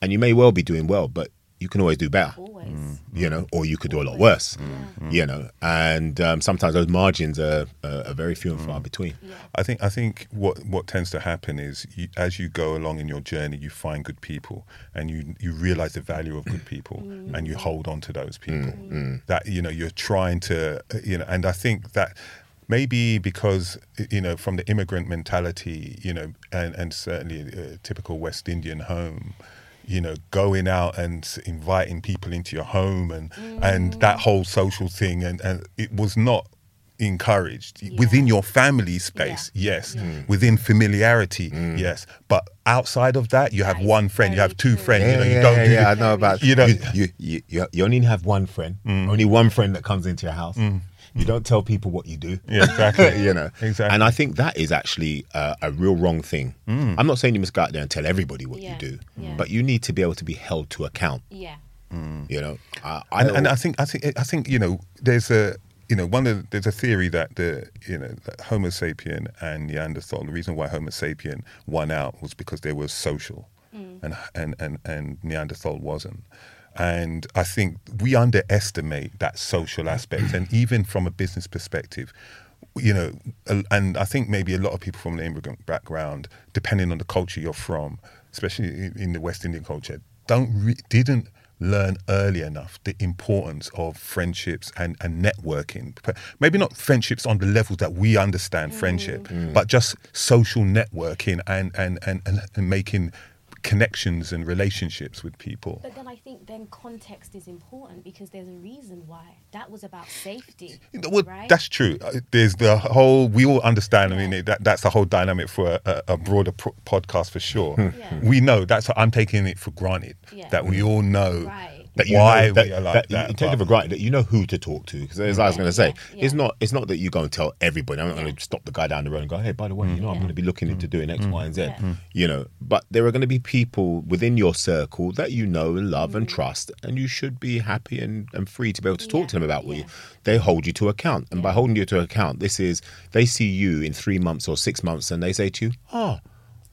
and you may well be doing well, but you can always do better Always. you know, or you could do a lot worse, Mm. you know, and um, sometimes those margins are, are, are very few and Mm. far between. I think I think what what tends to happen is you, as you go along in your journey, you find good people, and you you realize the value of good [clears throat] people, and you hold on to those people. That you know you're trying to you know, and I think that maybe because you know from the immigrant mentality, you know, and and certainly a typical West Indian home, you know, going out and inviting people into your home and mm. and that whole social thing, and and it was not encouraged. Yeah. within your family space yes. Mm. Within familiarity mm. yes. But outside of that you have That is one friend you have two true. friends you know you yeah, don't yeah, do yeah, I know about [laughs] you know- you, you, you, you only have one friend, only one friend that comes into your house. You don't tell people what you do. Yeah, exactly. [laughs] you know, Exactly. And I think that is actually uh, a real wrong thing. Mm. I'm not saying you must go out there and tell everybody what Yeah, you do, yeah. but you need to be able to be held to account. Yeah. Mm. You know, I, I and, know- and I think I think I think you know there's a you know one of there's a theory that the you know that Homo sapien and Neanderthal the reason why Homo sapien won out was because they were social mm. and, and and and Neanderthal wasn't and I think we underestimate that social aspect and even from a business perspective you know and I think maybe a lot of people from the immigrant background depending on the culture you're from especially in, the West Indian culture don't re- didn't learn early enough the importance of friendships and, and networking. Maybe not friendships on the level that we understand friendship, mm. but just social networking and, and, and, and making connections and relationships with people. But then I think then context is important because there's a reason why. That was about safety. Well, right? That's true. Uh, There's the whole. We all understand. I mean, Yeah. that that's a whole dynamic for a, a, a broader pro- podcast for sure. Yeah. We know that's. I'm taking it for granted Yeah. that we all know Right. That you why know, that, we are like that that. You take it for granted that you know who to talk to. Because as I was going to say, yeah, it's not it's not that you go and tell everybody. I'm not going to stop the guy down the road and go, hey, by the way, you know, I'm mm. going to be looking into mm. doing X, Y, and Z. Yeah. You know, but there are going to be people within your circle that you know and love Mm. and trust, and you should be happy and, and free to be able to talk Yeah, to them about what yeah. you. They hold you to account, and by holding you to account, this is they see you in three months or six months, and they say to you, oh.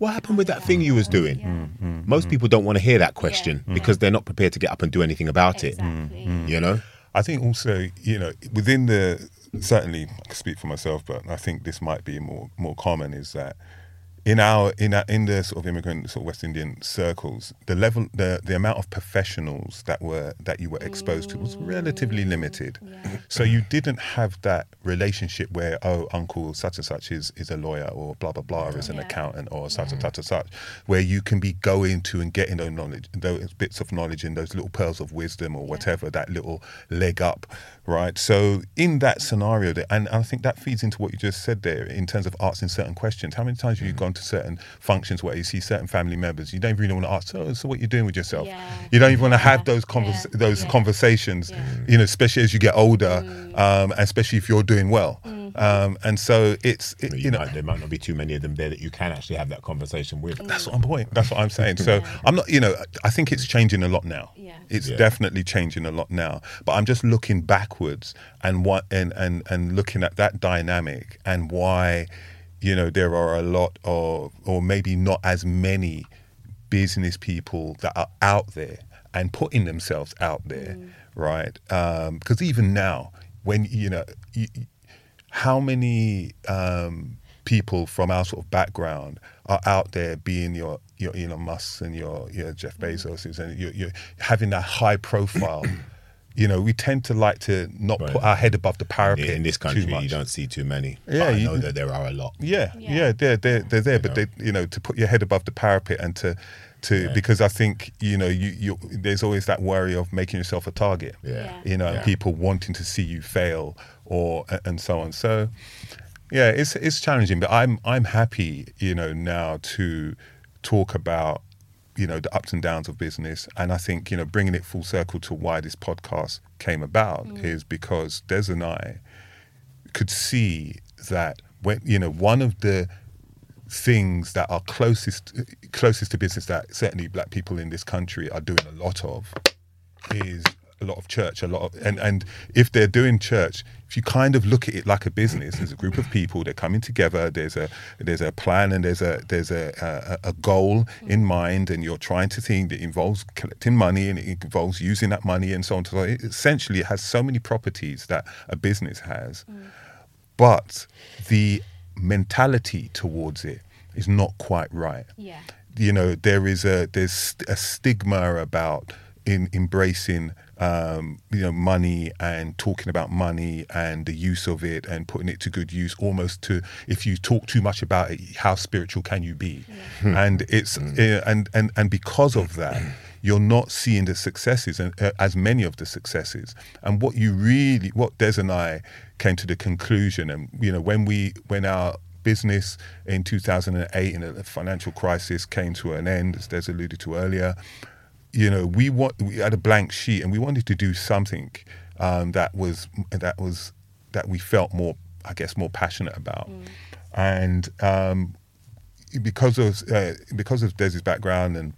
What happened with that thing you was doing? Yeah. Mm, mm, Most mm. people don't want to hear that question Yeah. because they're not prepared to get up and do anything about it. Exactly. You know? I think also, you know, within the certainly I can speak for myself, but I think this might be more more common is that in our in our, in the sort of immigrant sort of West Indian circles, the level the the amount of professionals that were that you were exposed to was relatively mm, limited. Yeah. So you didn't have that relationship where oh uncle such and such is is a lawyer or blah blah blah is an Yeah. accountant or such and mm. such and such, where you can be going to and getting those knowledge those bits of knowledge and those little pearls of wisdom or whatever that little leg up, right? So in that scenario, and I think that feeds into what you just said there in terms of asking certain questions. How many times have you mm. gone to certain functions where you see certain family members, you don't really want to ask, oh, so what you're doing with yourself? Yeah. You don't even want to have Yeah. those convers- Yeah. those Yeah. conversations, Yeah. you know, especially as you get older, um, especially if you're doing well. Um, and so it's, it, You you know, might, there might not be too many of them there that you can actually have that conversation with. that's what I'm point. That's what I'm saying. So I'm not, you know, I think it's changing a lot now. Yeah. It's Yeah. definitely changing a lot now. But I'm just looking backwards and what and and and looking at that dynamic and why, you know, there are a lot of or maybe not as many business people that are out there and putting themselves out there, mm. right? Um, because even now, when you know, you, how many um, people from our sort of background are out there being your your Elon Musk's and your your Jeff mm. Bezos and you're, you're having that high profile. [coughs] you know, we tend to like to not Right. put our head above the parapet In this too country, much. you don't see too many. Yeah, but I you- know that there are a lot. Yeah, Yeah. yeah, they're they're they're there, but know? they you know to put your head above the parapet and to to Yeah. because I think you know you you there's always that worry of making yourself a target. Yeah. Yeah. You know, and people wanting to see you fail or and so on. So yeah, it's it's challenging, but I'm I'm happy you know now to talk about you know the ups and downs of business. And i think you know bringing it full circle to why this podcast came about mm. is because des and i could see that when you know one of the things that are closest closest to business that certainly black people in this country are doing a lot of is a lot of church a lot of and and if they're doing church if you kind of look at it like a business there's a group of people they're coming together there's a there's a plan and there's a there's a a, a goal in mm. mind and you're trying to think that involves collecting money and it involves using that money and so on so it essentially it has so many properties that a business has. Mm. But the mentality towards it is not quite right. Yeah. you know there is a there's a stigma about in embracing um, you know, money and talking about money and the use of it and putting it to good use. Almost to if you talk too much about it, how spiritual can you be? And it's uh, and and and because of that. You're not seeing the successes, and uh, as many of the successes. And what you really, what Des and I came to the conclusion, and you know, when we, when our business in 2008 in a financial crisis came to an end, as Des alluded to earlier, you know, we want we had a blank sheet and we wanted to do something um, that was that was that we felt more, I guess, more passionate about, and um, because of uh, because of Des's background and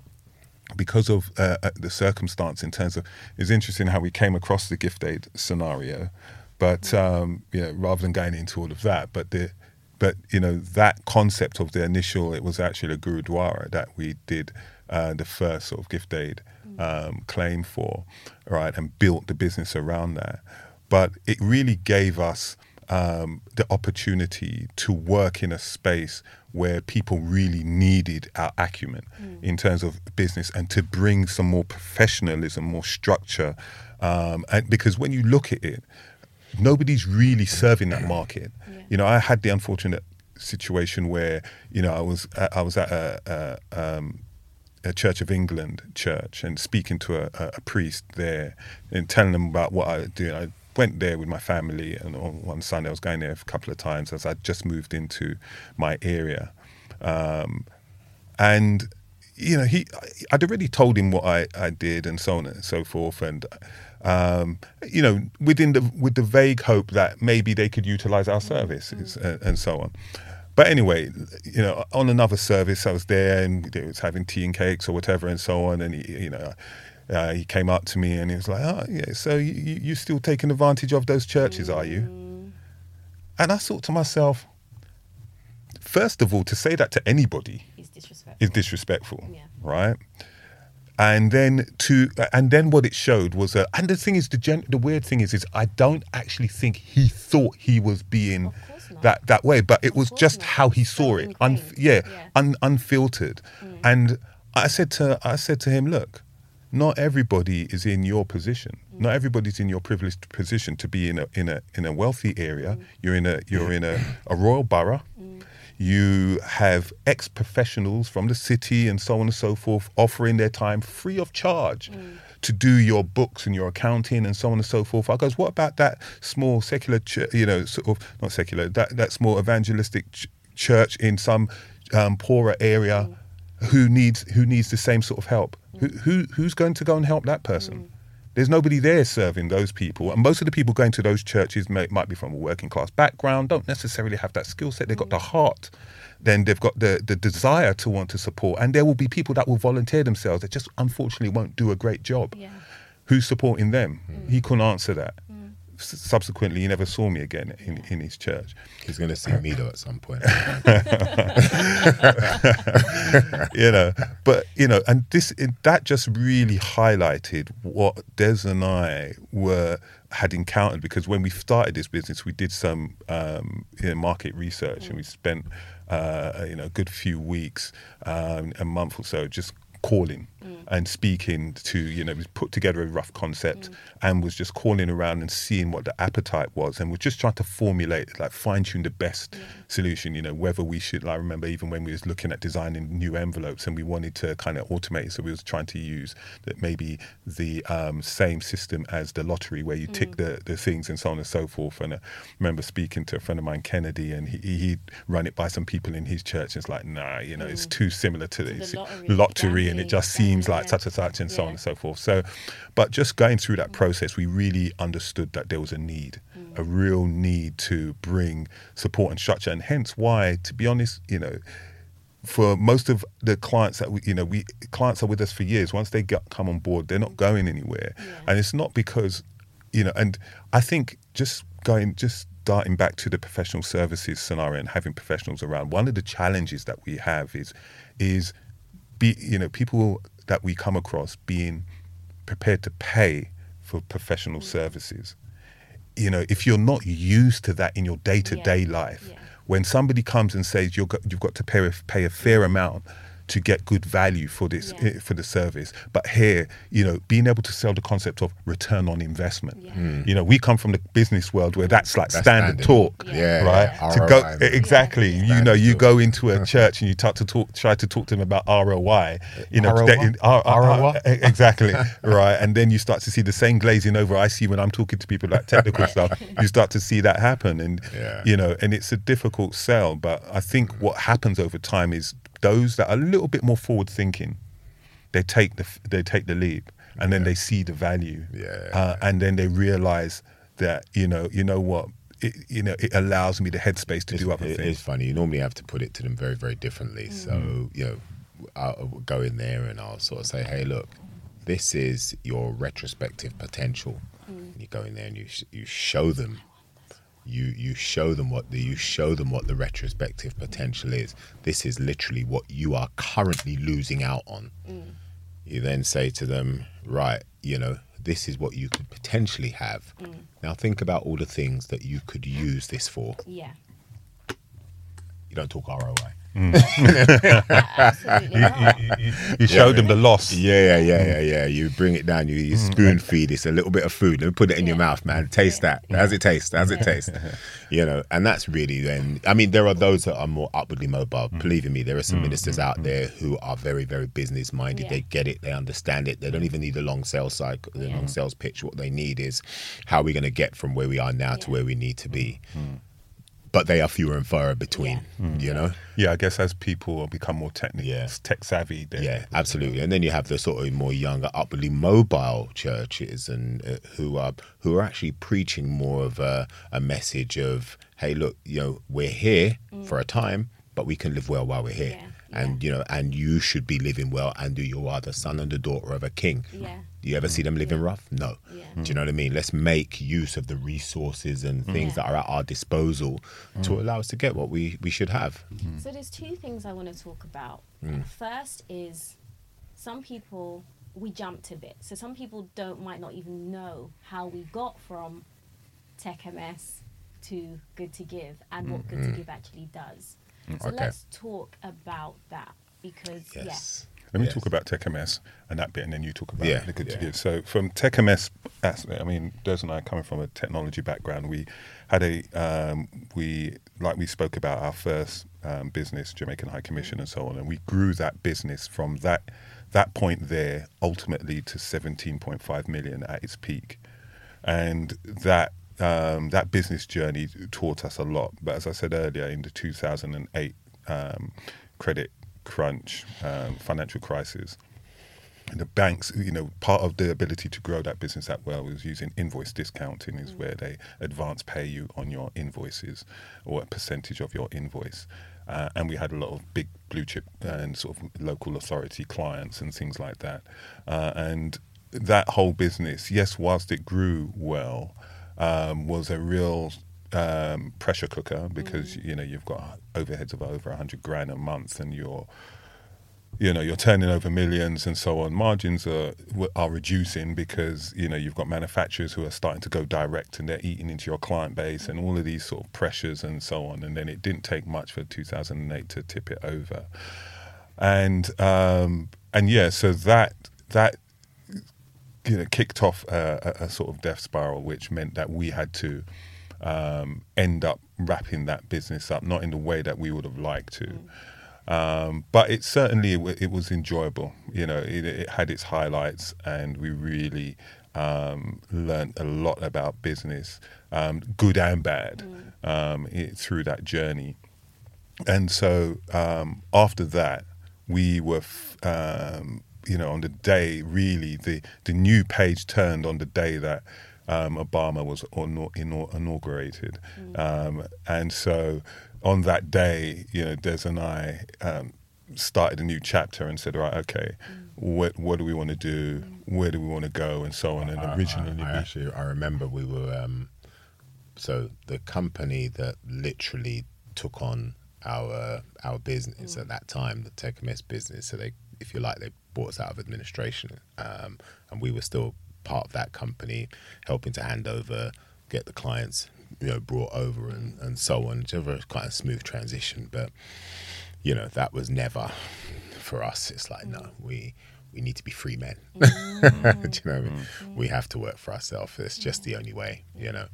because of uh, uh, the circumstance in terms of it's interesting how we came across the gift aid scenario but um, you know rather than going into all of that but the but you know that concept of the initial it was actually a gurudwara that we did uh, the first sort of gift aid um, claim for right and built the business around that but it really gave us um, the opportunity to work in a space where people really needed our acumen in terms of business and to bring some more professionalism, more structure. Um, and because when you look at it, nobody's really serving that market. You know, I had the unfortunate situation where you know I was I was at a, a, um, a Church of England church and speaking to a, a, a priest there and telling them about what I do. I went there with my family, and on one Sunday I was going there a couple of times as I just moved into my area, um, and you know he I'd already told him what I, I did and so on and so forth, and um, you know within the with the vague hope that maybe they could utilize our services and, and so on. But anyway, you know, on another service, I was there and they was having tea and cakes or whatever and so on. And he, you know, uh, he came up to me and he was like, "Oh, yeah, so you, you still taking advantage of those churches, are you?" And I thought to myself, first of all, to say that to anybody It's disrespectful. is disrespectful, Yeah. right? And then to and then what it showed was a and the thing is the gen, the weird thing is is I don't actually think he thought he was being Of course not. That that way, but it was just not. how he saw it, un, yeah, Yeah. Un, unfiltered. And I said to I said to him, look, not everybody is in your position. Not everybody's in your privileged position to be in a in a in a wealthy area. You're in a you're in a, a royal borough. You have ex professionals from the city and so on and so forth offering their time free of charge to do your books and your accounting and so on and so forth. I goes, what about that small secular, ch- you know, sort of not secular, that that small evangelistic ch- church in some um, poorer area mm. who needs who needs the same sort of help? Mm. Who, who who's going to go and help that person? Mm. There's nobody there serving those people, and most of the people going to those churches may, might be from a working class background, don't necessarily have that skill set. They've got the heart, then they've got the the desire to want to support, and there will be people that will volunteer themselves that just unfortunately won't do a great job. Yeah. Who's supporting them? Mm. He couldn't answer that. Mm. S- Subsequently, he never saw me again in, in his church. He's going to see me though at some point. [laughs] you know but you know and this it, that just really highlighted what des and i were had encountered because when we started this business we did some um, you know, market research and we mm. spent uh, you know a good few weeks um, a month or so just calling and speaking to you know we put together a rough concept mm. and was just calling around and seeing what the appetite was and we're just trying to formulate like fine tune the best solution you know whether we should i remember even when we was looking at designing new envelopes and we wanted to kind of automate it, so we was trying to use that maybe the um, same system as the lottery where you tick mm. the, the things and so on and so forth. And i remember speaking to a friend of mine kennedy and he, he'd run it by some people in his church and it's like nah you know it's mm. too similar to, the this lottery, lottery and it just seems gambling, like yeah. such and such and so on and so forth. So, but just going through that process, we really understood that there was a need, a mm. real need to bring support and structure, and hence why, to be honest, you know. For most of the clients that we, you know, we clients are with us for years. Once they get, come on board, they're not mm. going anywhere, and it's not because, you know. And I think just going, just starting back to the professional services scenario and having professionals around. One of the challenges that we have is, is be you know people that we come across being prepared to pay for professional mm. services. You know if you're not used to that in your day-to-day life Yeah. when somebody comes and says you're got, you've got to pay a, pay a fair mm. amount to get good value for this Yeah. eh, for the service. But here, you know, being able to sell the concept of return on investment. Yeah. Hmm. You know, we come from the business world where that's like That's standard, standard. talk, Yeah, right? yeah, To go eh, exactly. Yeah. You know, you go into a [laughs] church and you start to talk, try to talk to them about ROI. You know, ROI? in- R- uh, uh, R- ROI? R- uh, eh, exactly [laughs] right, and then you start to see the same glazing over I see when I'm talking to people about technical stuff. You start to see that happen, and Yeah. you know, and it's a difficult sell. But I think hmm. what happens over time is those that are a little bit more forward thinking, they take the they take the leap, and then they see the value, Yeah. uh, and then they realize that you know, you know what. It, you know, it allows me the headspace to It's- do other it- things. It's funny. You normally have to put it to them very, very differently. So you know, I'll go in there and I'll sort of say, "Hey, look, this is your retrospective potential." and You go in there and you sh- you show them. You you show them what the you show them what the retrospective potential is. This is literally what you are currently losing out on. Mm. You then say to them, right, you know, this is what you could potentially have. Mm. Now think about all the things that you could use this for. Yeah. You don't talk ROI. Absolutely not. you show them the loss. Yeah, yeah, yeah, yeah, yeah. You bring it down. You, you mm. spoon feed. It's a little bit of food. Let me put it in your mouth, man. Taste that. How's it taste? How's it taste? You know, and that's really then. I mean, there are those that are more upwardly mobile. Mm. Believe in me, there are some mm, ministers out there who are very, very business minded. Yeah. They get it. They understand it. They don't even need a long sales cycle, the Yeah. long sales pitch. What they need is how are we going to get from where we are now to where we need to be. But they are fewer and far between. You know. Yeah, I guess as people become more technical, Yeah. tech savvy, they, Yeah, absolutely. And then you have the sort of more younger, upwardly mobile churches, and uh, who are who are actually preaching more of a, a message of, hey, look, you know, we're here for a time, but we can live well while we're here, Yeah, and you know, and you should be living well, and you are the son and the daughter of a king. Yeah. Do you ever see them living rough? No. Yeah. Do you know what I mean? Let's make use of the resources and mm. things Yeah. that are at our disposal to mm. allow us to get what we, we should have. Mm. So there's two things I want to talk about. First is some people we jumped a bit. So some people don't might not even know how we got from Tech MS to Good to Give and what Good to Give actually does. So Okay. let's talk about that because Yes. Let me Yes. talk about TechMS and that bit, and then you talk about Yeah, the good to yeah. give. So from TechMS, as- I mean, Des and I coming from a technology background, we had a um, we like we spoke about our first um, business, Jamaican High Commission, and so on, and we grew that business from that that point there ultimately to 17.5 million at its peak, and that. Um, that business journey taught us a lot, but as I said earlier, in the 2008 um, credit crunch, um, financial crisis, the banks, you know, part of the ability to grow that business that well was using invoice discounting, is where they advance pay you on your invoices or a percentage of your invoice. Uh, and we had a lot of big blue chip and sort of local authority clients and things like that. Uh, and that whole business, yes, whilst it grew well, um, was a real um, pressure cooker because you know you've got overheads of over hundred grand a month, and you're you know you're turning over millions and so on. Margins are are reducing because you know you've got manufacturers who are starting to go direct and they're eating into your client base and all of these sort of pressures and so on. And then it didn't take much for 2008 to tip it over, and um, and yeah, so that that you know kicked off a, a, sort of death spiral, which meant that we had to um, end up wrapping that business up, not in the way that we would have liked to. Um, but it certainly it, was enjoyable. You know, it, it had its highlights, and we really um, learned a lot about business, um, good and bad, um, it, through that journey. And so um, after that, we were, f- um, you know, on the day really the the new page turned on the day that um, Obama was inau- inau- inaugurated, um, and so on that day, you know, Des and I um, started a new chapter and said, right, okay, what what do we want to do? Where do we want to go? And so on. And I- originally, I, I actually I remember we were um, so the company that literally took on our our business at that time, the Tech MS business. So they, if you like, they bought us out of administration, um, and we were still part of that company, helping to hand over, get the clients, you know, brought over and and so on. It's never quite a smooth transition, but you know that was never for us, it's like no, mm. we we need to be free men. [laughs] Mm. Do you know what I mean? Mm. We have to work for ourselves. It's just the only way, you know.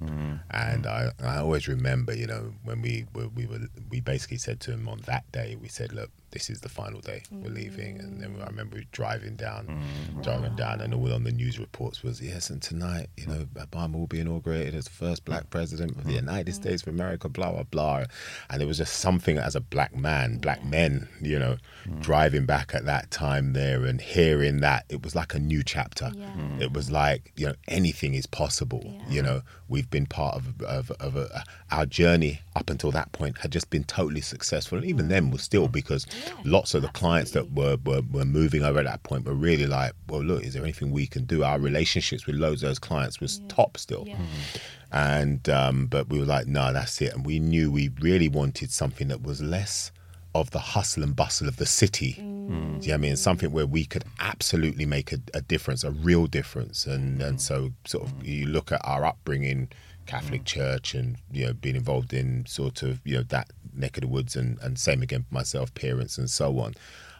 And I, I always remember, you know, when we were, we were we basically said to him on that day, we said, look, this is the final day. We're leaving. And then I remember driving down, mm, driving down, and all on the news reports was yes. And tonight, you know, Obama will be inaugurated as the first black president of the mm. United mm. States of America. Blah blah blah. And it was just something as a black man, black men, you know, driving back at that time there and hearing that it was like a new chapter. Yeah. It was like you know anything is possible. Yeah. You know, we've been part of of, of a, our journey up until that point had just been totally successful, and even then was still because Yeah, lots of the clients that were, were were moving over at that point were really like, well, look, is there anything we can do? Our relationships with loads of those clients was top still, Yeah. and um, but we were like, no, that's it, and we knew we really wanted something that was less of the hustle and bustle of the city. Do you know what I mean? Something where we could absolutely make a, a difference, a real difference. And and so sort of you look at our upbringing, Catholic Church, and you know being involved in sort of you know that neck of the woods, and and same again for myself, parents, and so on.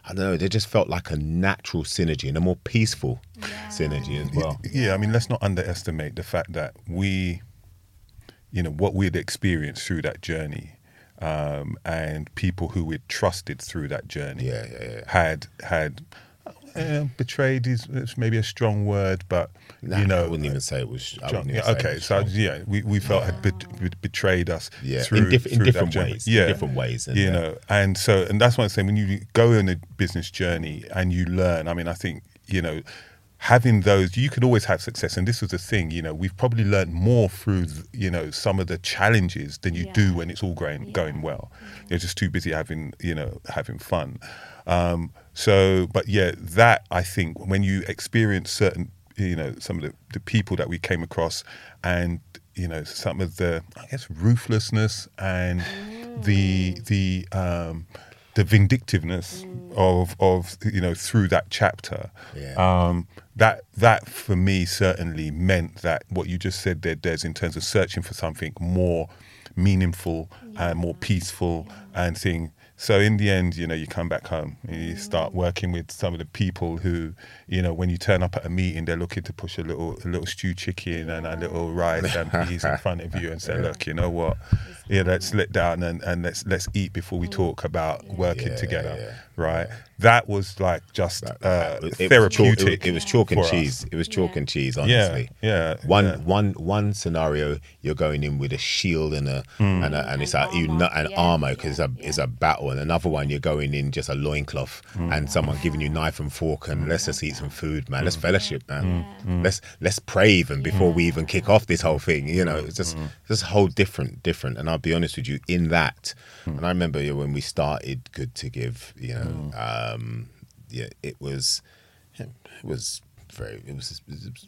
I don't know. They just felt like a natural synergy and a more peaceful synergy as well. Yeah, I mean, let's not underestimate the fact that we, you know, what we'd experienced through that journey, um, and people who we'd trusted through that journey, Yeah, yeah, yeah. had had uh, betrayed is is maybe a strong word, but Nah, you know, I wouldn't even say it was. I John, wouldn't even yeah, okay, was so yeah, we, we felt had bet- bet- betrayed us. Yeah, through, in, diff- in different ways. Yeah, in different ways. And, you uh, know, and so and that's why I'm saying. When you go on a business journey and you learn, I mean, I think you know, having those, you could always have success. And this was the thing, you know, we've probably learned more through you know some of the challenges than you Yeah. do when it's all going Yeah. going well. You're just too busy having you know having fun. Um, so, but yeah, that I think when you experience certain, you know, some of the, the people that we came across, and you know, some of the, I guess, ruthlessness and the the um, the vindictiveness of of you know through that chapter. Yeah. Um, that that for me certainly meant that what you just said there, Des, in terms of searching for something more meaningful and more peaceful and thing. So in the end, you know, you come back home and you start working with some of the people who, you know, when you turn up at a meeting, they're looking to push a little a little stew chicken and a little rice and [laughs] peas in front of you and say, look, you know what, yeah, let's let down and, and let's let's eat before we talk about working Yeah, together, yeah. Right? That was like just uh, It was chalk- therapeutic. It, was chalk and for us. cheese. It was chalk Yeah. and cheese. Honestly, yeah, One, yeah. one, one scenario. You're going in with a shield and a Hmm. and, a, and it's And a you not an armor because yeah, it's a yeah. it's a battle. And another one, you're going in just a loincloth Hmm. and someone giving you knife and fork and let's just eat some food, man. Let's fellowship, man. Let's let's pray even before we even kick off this whole thing. You know, it's just just a whole different different. And I'll be honest with you, in that, and I remember when we started Good to Give, you know, um, yeah, it was it was very it was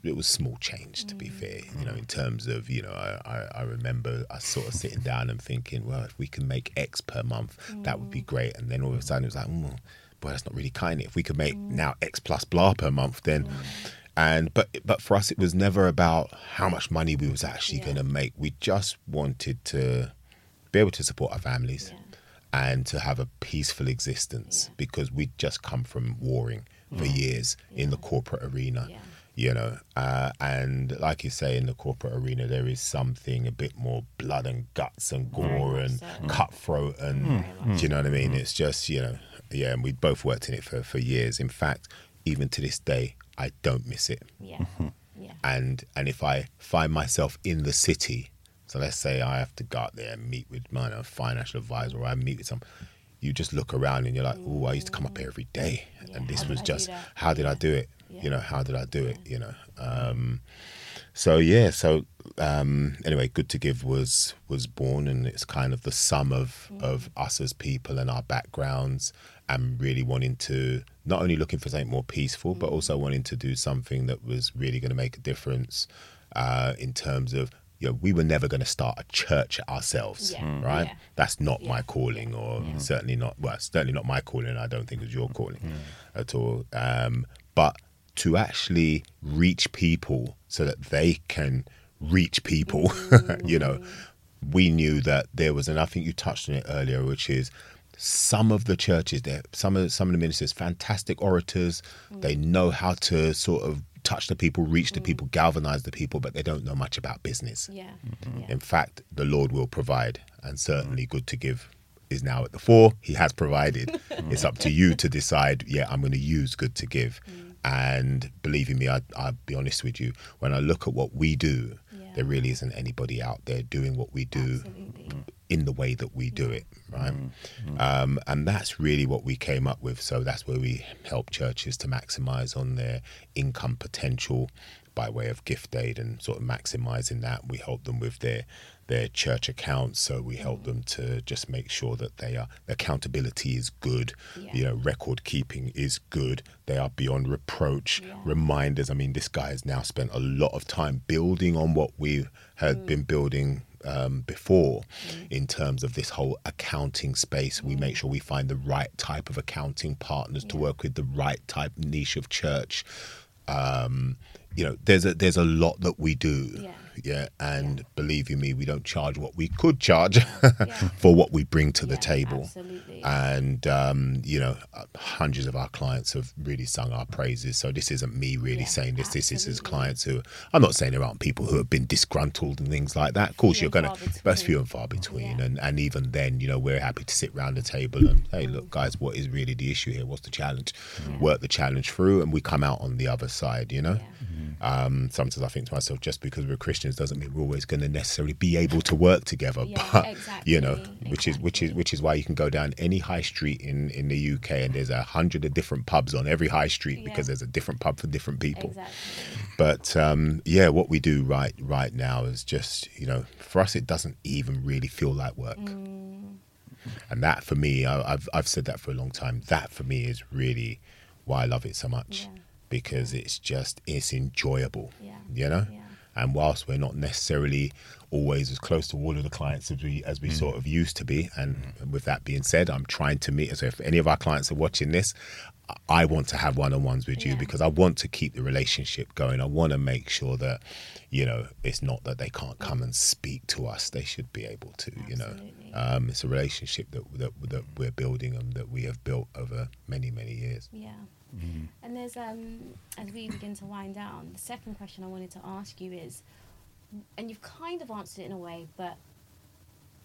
it was small change to be fair you know in terms of you know I, I, I remember us sort of sitting down and thinking well if we can make x per month that would be great. And then all of a sudden it was like mm, boy that's not really kind. If we could make now x plus blah per month then and but but for us it was never about how much money we was actually Yeah. going to make. We just wanted to be able to support our families and to have a peaceful existence because we'd just come from warring for years in the corporate arena Yeah. you know uh, and like you say in the corporate arena there is something a bit more blood and guts and gore and so. cutthroat and do you know what i mean? It's just you know yeah and we both worked in it for, for years. In fact even to this day i don't miss it. Yeah. Mm-hmm. Yeah. and and if I find myself in the city, so let's say I have to go out there and meet with my financial advisor, or I meet with some, you just look around and you're like, oh, I used to come up here every day, Yeah, and this was did I do just how did I do it? Yeah. You know, how did I do it? You know, um, so yeah, so um, anyway, good to give was was born, and it's kind of the sum of of us as people and our backgrounds, and really wanting to not only looking for something more peaceful, but also wanting to do something that was really going to make a difference uh, in terms of. You know, we were never going to start a church ourselves, Yeah, hmm. right? yeah. That's not my calling, or certainly not. Well, certainly not my calling. I don't think it was your calling hmm. at all. Um, but to actually reach people so that they can reach people, [laughs] you know, we knew that there was, and I think you touched on it earlier, which is some of the churches there, some of some of the ministers, fantastic orators. They mm. know how to sort of touch the people, reach the mm. people, galvanize the people, but they don't know much about business. Yeah. Mm-hmm. mm-hmm. yeah. In fact, the Lord will provide, and certainly mm. good to give is now at the fore. He has provided. [laughs] Mm. it's up to you to decide, yeah, I'm going to use good to give. And believing me, I, I'll be honest with you, when I look at what we do, Yeah. There really isn't anybody out there doing what we do Absolutely. Mm. in the way that we do it, mm. right? Mm. Um, and that's really what we came up with. So that's where we help churches to maximize on their income potential by way of gift aid and sort of maximizing that. We help them with their their church accounts, so we help them to just make sure that they are accountability is good, Yeah. you know, record keeping is good. They are beyond reproach. Yeah. Reminders. I mean, this guy has now spent a lot of time building on what we had Mm. been building um, before in terms of this whole accounting space. We make sure we find the right type of accounting partners to work with, the right type niche of church. Um, you know, there's a there's a lot that we do. Yeah. Yeah, and Yeah. believe you me, we don't charge what we could charge [laughs] Yeah. for what we bring to the table. Absolutely. and um, you know uh, hundreds of our clients have really sung our praises. So this isn't me really saying this. This is his clients who i'm not saying there aren't people who have been disgruntled and things like that. Of course Few you're gonna it's few and far between. And and even then you know we're happy to sit round the table and hey Mm. look guys what is really the issue here? What's the challenge? Work the challenge through and we come out on the other side you know? Um, sometimes I think to myself, just because we're Doesn't mean we're always going to necessarily be able to work together. Yeah, but you know, exactly, which is which is which is why you can go down any high street in in the UK and there's a hundred of different pubs on every high street Yeah. because there's a different pub for different people. Exactly. But um, yeah, what we do right right now is just you know, for us it doesn't even really feel like work. Mm. And that for me, I, I've I've said that for a long time. That for me is really why I love it so much Yeah. because it's just it's enjoyable. Yeah. You know. Yeah. And whilst we're not necessarily always as close to all of the clients as we as we sort of used to be, and with that being said, I'm trying to meet. So if any of our clients are watching this, I- I want to have one-on-ones with you Yeah. because I want to keep the relationship going. I want to make sure that you know it's not that they can't come and speak to us. They should be able to. You know, um, it's a relationship that, that that we're building and that we have built over many many years. Yeah. And there's um as we begin to wind down, the second question I wanted to ask you is and you've kind of answered it in a way, but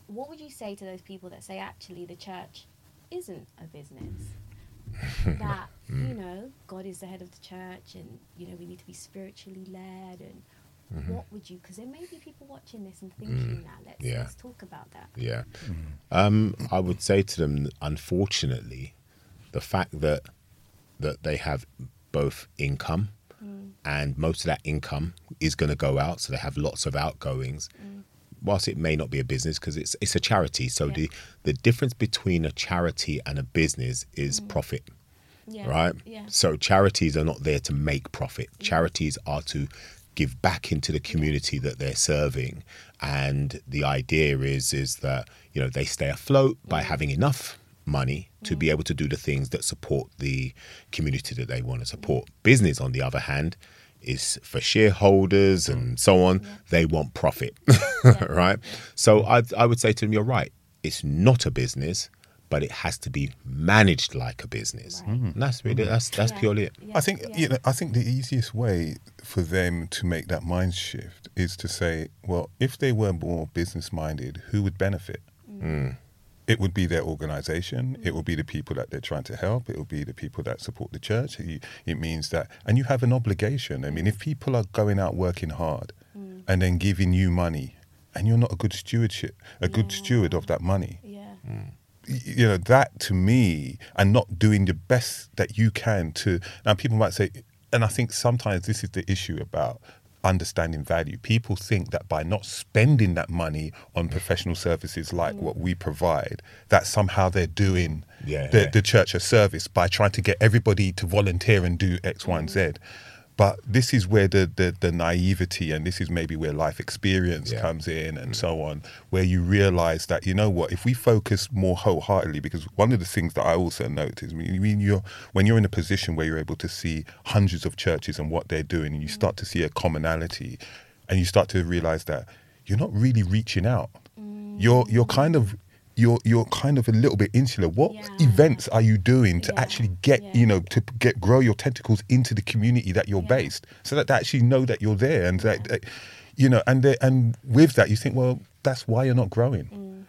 what would you say to those people that say actually the church isn't a business? [laughs] that, you know, God is the head of the church and, you know, we need to be spiritually led and what would you because there may be people watching this and thinking that. Let's Yeah. let's talk about that. Yeah. Um, I would say to them, unfortunately, the fact that that they have both income mm. and most of that income is going to go out, so they have lots of outgoings. Mm. Whilst it may not be a business because it's it's a charity, so Yeah. the the difference between a charity and a business is mm. profit Yeah. right? Yeah. So charities are not there to make profit. Charities are to give back into the community that they're serving, and the idea is is that you know they stay afloat by having enough money to be mm. able to do the things that support the community that they want to support. Business, on the other hand, is for shareholders and mm. so on. They want profit, [laughs] right? So I I would say to them, you're right. It's not a business, but it has to be managed like a business. Right. Mm. And that's really that's that's Yeah. purely it. Yeah. I think Yeah. you know. I think the easiest way for them to make that mind shift is to say, well, if they were more business minded, who would benefit? It would be their organization. It mm. would be the people that they're trying to help. It would be the people that support the church. It, it means that, and you have an obligation. I mean, if people are going out working hard mm. and then giving you money, and you're not a good stewardship, a good steward of that money, Yeah. Mm. y- you know that to me and not doing the best that you can to now people might say and i think sometimes this is the issue about understanding value. People think that by not spending that money on professional services like what we provide that somehow they're doing Yeah, the, yeah. the church a service by trying to get everybody to volunteer and do x y and mm. z but this is where the, the, the naivety and this is maybe where life experience Yeah. comes in and mm. so on, where you realize that, you know what, if we focus more wholeheartedly, because one of the things that I also notice, when when you're, when you're in a position where you're able to see hundreds of churches and what they're doing, and you start mm. to see a commonality, and you start to realize that you're not really reaching out. Mm. You're, you're kind of, you're you're kind of a little bit insular. What Yeah. events are you doing to Yeah. actually get Yeah. you know to get grow your tentacles into the community that you're Yeah. based, so that they actually know that you're there and that, that you know and they, and with that you think, well, that's why you're not growing. Mm.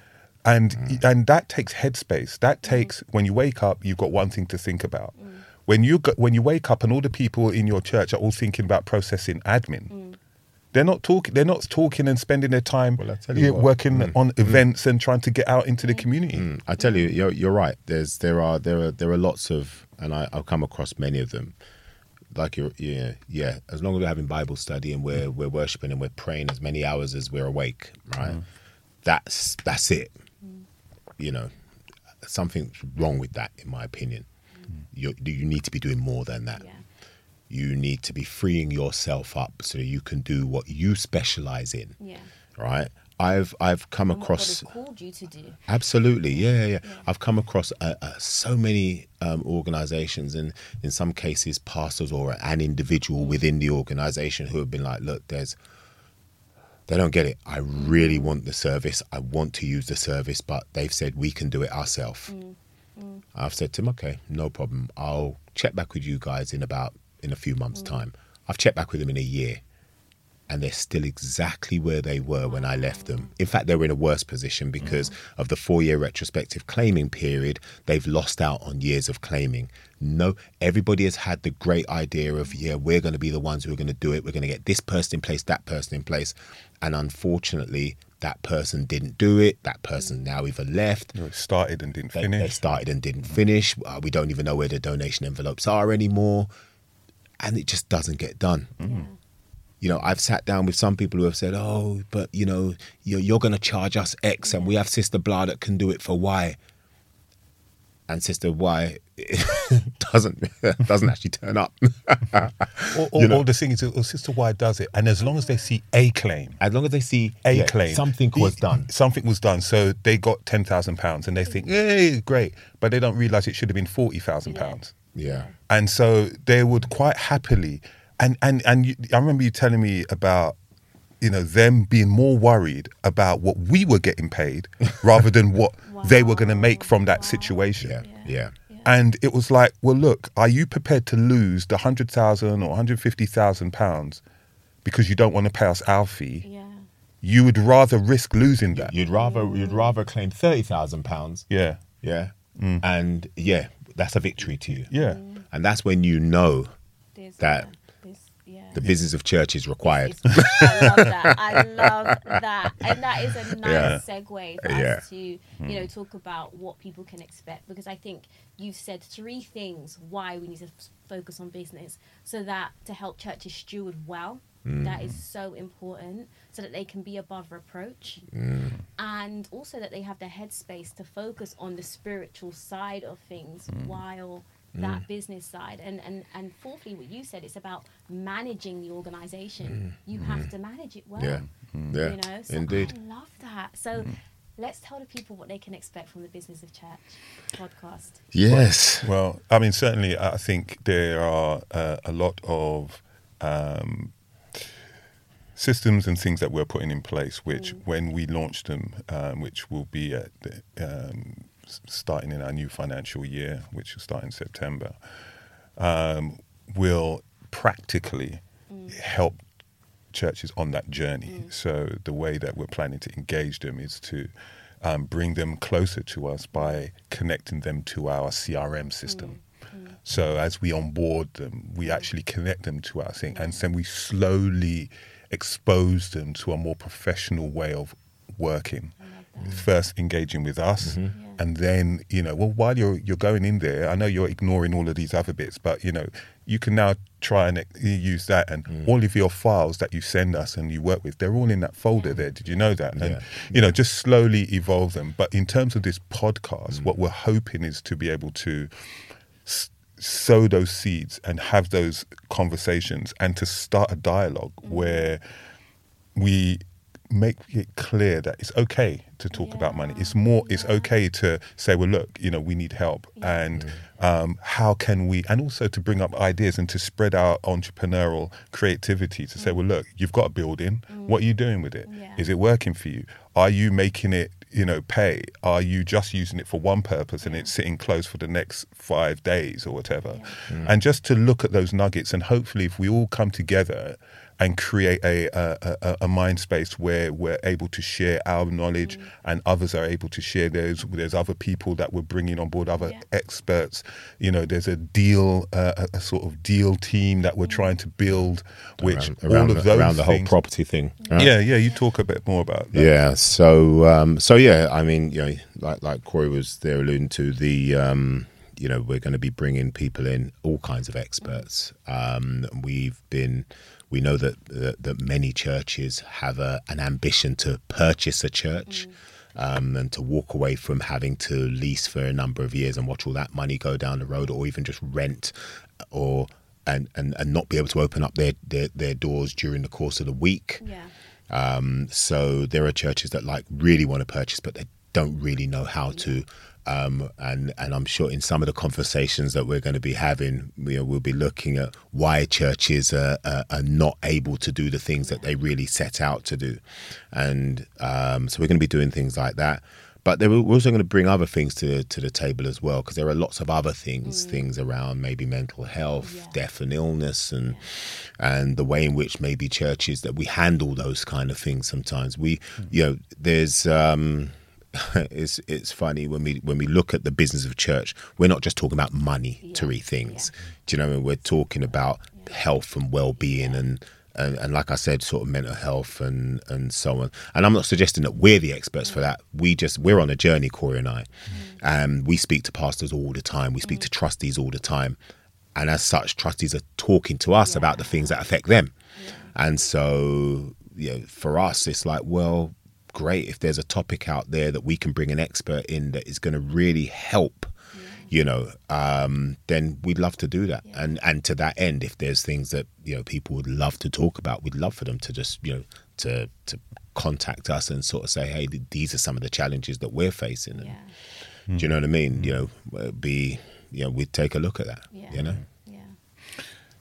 And Mm. and that takes headspace. That takes when you wake up, you've got one thing to think about. Mm. When you go, when you wake up and all the people in your church are all thinking about processing admin, Mm. They're not talking. They're not talking and spending their time Well, I you yeah, what. working mm. on mm. events and trying to get out into the community. Mm, I tell you, you're, you're right. There's there are there are there are lots of, and I, I've come across many of them. Like you're, yeah, yeah. As long as we're having Bible study and we're mm. we're worshiping and we're praying as many hours as we're awake, right? That's that's it. You know, something's wrong with that, in my opinion. You you need to be doing more than that. Yeah. You need to be freeing yourself up so you can do what you specialize in, Yeah. right? I've I've come And across called you to do. Absolutely, yeah, yeah. yeah. I've come across uh, uh, so many um, organizations, and in some cases, pastors or an individual within the organization who have been like, "Look, there's." They don't get it. I really want the service. I want to use the service, but they've said we can do it ourselves. I've said to them, okay, no problem. I'll check back with you guys in about in a few months' time. I've checked back with them in a year, and they're still exactly where they were when I left them. In fact, they're in a worse position because of the four-year retrospective claiming period. They've lost out on years of claiming. No, everybody has had the great idea of yeah, we're going to be the ones who are going to do it. We're going to get this person in place, that person in place, and unfortunately, that person didn't do it. That person now either left You know, it started and didn't they, finish. they started and didn't finish. Uh, we don't even know where the donation envelopes are anymore. And it just doesn't get done. Mm. You know, I've sat down with some people who have said, oh, but, you know, you're, you're going to charge us X and we have Sister Blah that can do it for Y. And Sister Y [laughs] doesn't [laughs] doesn't actually turn up. or, or, or the thing is, or Sister Y does it, and as long as they see a claim, as long as they see a yeah, claim, something was done. Something was done. So they got ten thousand pounds, and they think, "Hey, great," but they don't realize it should have been forty thousand pounds. Yeah. And so they would quite happily, and and and you, I remember you telling me about, you know, them being more worried about what we were getting paid [laughs] rather than what they were going to make from that situation. Yeah. Yeah. And it was like, well, look, are you prepared to lose the hundred thousand or hundred fifty thousand pounds because you don't want to pay us our fee? Yeah. You would rather risk losing that. You'd rather you'd mm. rather claim thirty thousand pounds Yeah, Yeah. Mm. And yeah, that's a victory to you. yeah, mm. And that's when you know There's That- This, yeah. the business of church is required. It's- I love that. I love [laughs] that, and that is a nice Yeah. segue for Yeah. us to you hmm. know talk about what people can expect because I think you've said three things why we need to focus on business so that to help churches steward well. That mm. is so important so that they can be above reproach. Mm. And also that they have the headspace to focus on the spiritual side of things mm. while that business side. And, and and fourthly what you said it's about managing the organization. You have to manage it well yeah. Yeah. you know? So Indeed. i love that. So let's tell the people what they can expect from the business of church podcast. Yes. Well, I mean, certainly, I think there are uh, a lot of um, systems and things that we're putting in place, which, when we launch them, um, which will be at the, um, starting in our new financial year, which will start in September, um, will practically help churches on that journey. So the way that we're planning to engage them is to um, bring them closer to us by connecting them to our CRM system. So as we onboard them, we actually connect them to our thing, and then we slowly expose them to a more professional way of working. Mm. First engaging with us, mm-hmm. and then you know, well, while you're you're going in there, I know you're ignoring all of these other bits, but you know, you can now try and use that, and mm. all of your files that you send us and you work with, they're all in that folder there. Did you know that? And Yeah. you know, just slowly evolve them. But in terms of this podcast, mm. what we're hoping is to be able to s- sow those seeds and have those conversations and to start a dialogue mm-hmm. where we make it clear that it's okay to talk about money. It's more, it's mm-hmm. okay to say, well, look, you know, we need help, and um, how can we, and also to bring up ideas and to spread our entrepreneurial creativity to say, well, mm-hmm. look, you've got a building. What are you doing with it? Is Yeah. it working for you? Are you making it? You know pay? Are you just using it for one purpose and it's sitting closed for the next five days or whatever? Mm. And just to look at those nuggets and hopefully if we all come together and create a, a, a, a mind space where we're able to share our knowledge and others are able to share theirs. There's other people that we're bringing on board, other Yeah. experts. You know, there's a deal, uh, a, a sort of deal team that we're trying to build, which around, around all the, of those around the whole property thing. right? Yeah, yeah. You talk a bit more about that. Yeah. So um, so yeah, I mean, you know, like like Cory was there alluding to the. Um, you know, we're going to be bringing people in, all kinds of experts. Um, we've been, we know that that, that many churches have a, an ambition to purchase a church. Um, and to walk away from having to lease for a number of years and watch all that money go down the road, or even just rent, or and, and, and not be able to open up their, their, their doors during the course of the week. Yeah. Um, so there are churches that like really want to purchase, but they don't really know how to. Um, and and I'm sure in some of the conversations that we're going to be having, you know, we'll be looking at why churches are, are, are not able to do the things that they really set out to do, and um, so we're going to be doing things like that. But we're also going to bring other things to to the table as well, because there are lots of other things, things around maybe mental health, Yeah. death and illness, and and the way in which maybe churches that we handle those kind of things sometimes. We, you know, there's. Um, [laughs] it's it's funny when we when we look at the business of church, we're not just talking about money to Yeah. things. Do you know? what I mean? We're talking about health and well being and. And, and like I said, sort of mental health and, and so on. And I'm not suggesting that we're the experts for mm. that. We just we're on a journey, Cory and I. And we speak to pastors all the time. We speak to mm. trustees all the time. And as such, trustees are talking to us about the things that affect them. And so, you know, for us, it's like, well, great if there's a topic out there that we can bring an expert in that is going to really help. You know, um, then we'd love to do that, and and to that end, if there's things that you know people would love to talk about, we'd love for them to just you know to to contact us and sort of say, hey, th- these are some of the challenges that we're facing. And, Yeah. Do you know what I mean? You know, uh, be you know, we'd take a look at that. Yeah. You know, Yeah.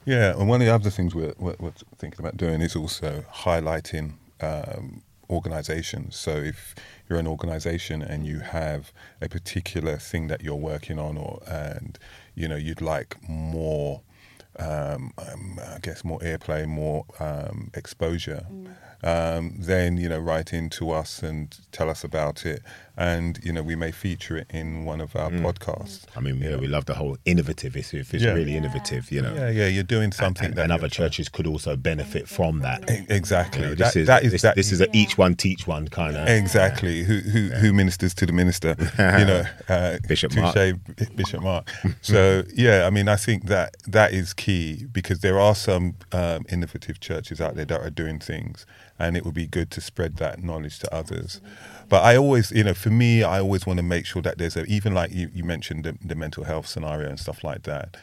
Yeah, and one of the other things we're, we're, we're thinking about doing is also highlighting um, organizations. So if you're an organization and you have a particular thing that you're working on, or and you know you'd like more, um, um, I guess more airplay, more um, exposure, um, then you know write in to us and tell us about it, and you know we may feature it in one of our podcasts. I mean, yeah, we love the whole innovative. If, if it's Yeah. really Yeah. innovative, you know, Yeah, yeah, you're doing something and, that and other churches could also benefit from that. Exactly. You know, this is that is this, that this is a each one teach one kind of. Exactly. Who who who ministers to the minister? [laughs] You know, uh, Bishop touche, Mark. Bishop Mark. So yeah, I mean, I think that that is key because there are some um, innovative churches out there that are doing things, and it would be good to spread that knowledge to others. But I always, you know, for me, I always want to make sure that there's a even like you, you mentioned the, the mental health scenario and stuff like that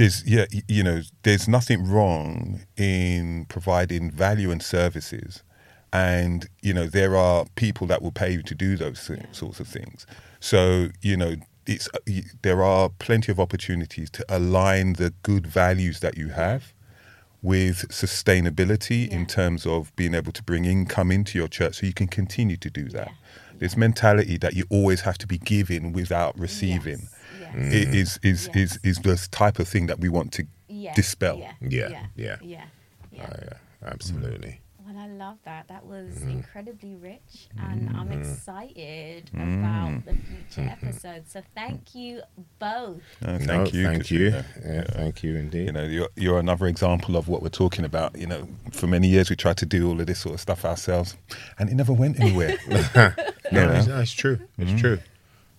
there's yeah you know there's nothing wrong in providing value and services. And you know there are people that will pay you to do those sorts of things. So you know it's uh, there are plenty of opportunities to align the good values that you have with sustainability in terms of being able to bring income into your church so you can continue to do that this mentality that you always have to be giving without receiving Yes. Mm. Yes. is is Yes. is is the type of thing that we want to Yeah. dispel. Yeah. Yeah, Yeah. yeah. Yeah. yeah. Oh, yeah, absolutely. Well, I love that. That was Mm-hmm. incredibly rich, and I'm excited about the future Mm-hmm. episodes. So, thank you both. Uh, thank No, you. thank 'cause, you. know, Yeah, thank you indeed. You know, you're, you're another example of what we're talking about. You know, for many years we tried to do all of this sort of stuff ourselves, and it never went anywhere. [laughs] no, [laughs] Yeah. it's, no, it's true. It's true.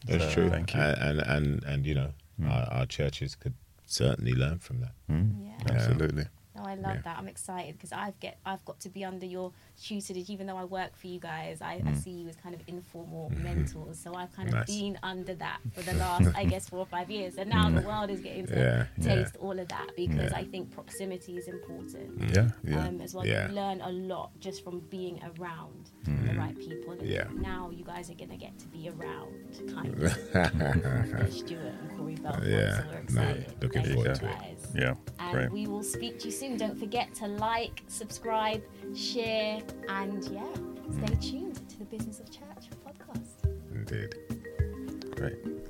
It's So, true. thank you. And and and, and you know, our, our churches could certainly learn from that. Yeah. Absolutely. No, I love Yeah. that. I'm excited because I've get I've got to be under your tutelage. Even though I work for you guys, I, I mm. see you as kind of informal mm-hmm. mentors. So I've kind of Nice. been under that for the [laughs] last, I guess, four or five years. And now the mm. world is getting to Yeah, yeah. taste all of that because I think proximity is important. Yeah, yeah. um, as well. Yeah. You learn a lot just from being around the mm. right people. And Yeah. now you guys are going to get to be around, kind of. [laughs] with Stewart and Cory Belfon. Yeah. So we're No, looking Thank forward you to it. guys. yeah, And great. we will speak to you soon. Don't forget to like, subscribe, share, and yeah, stay tuned to the Business of Church podcast. Indeed. Great.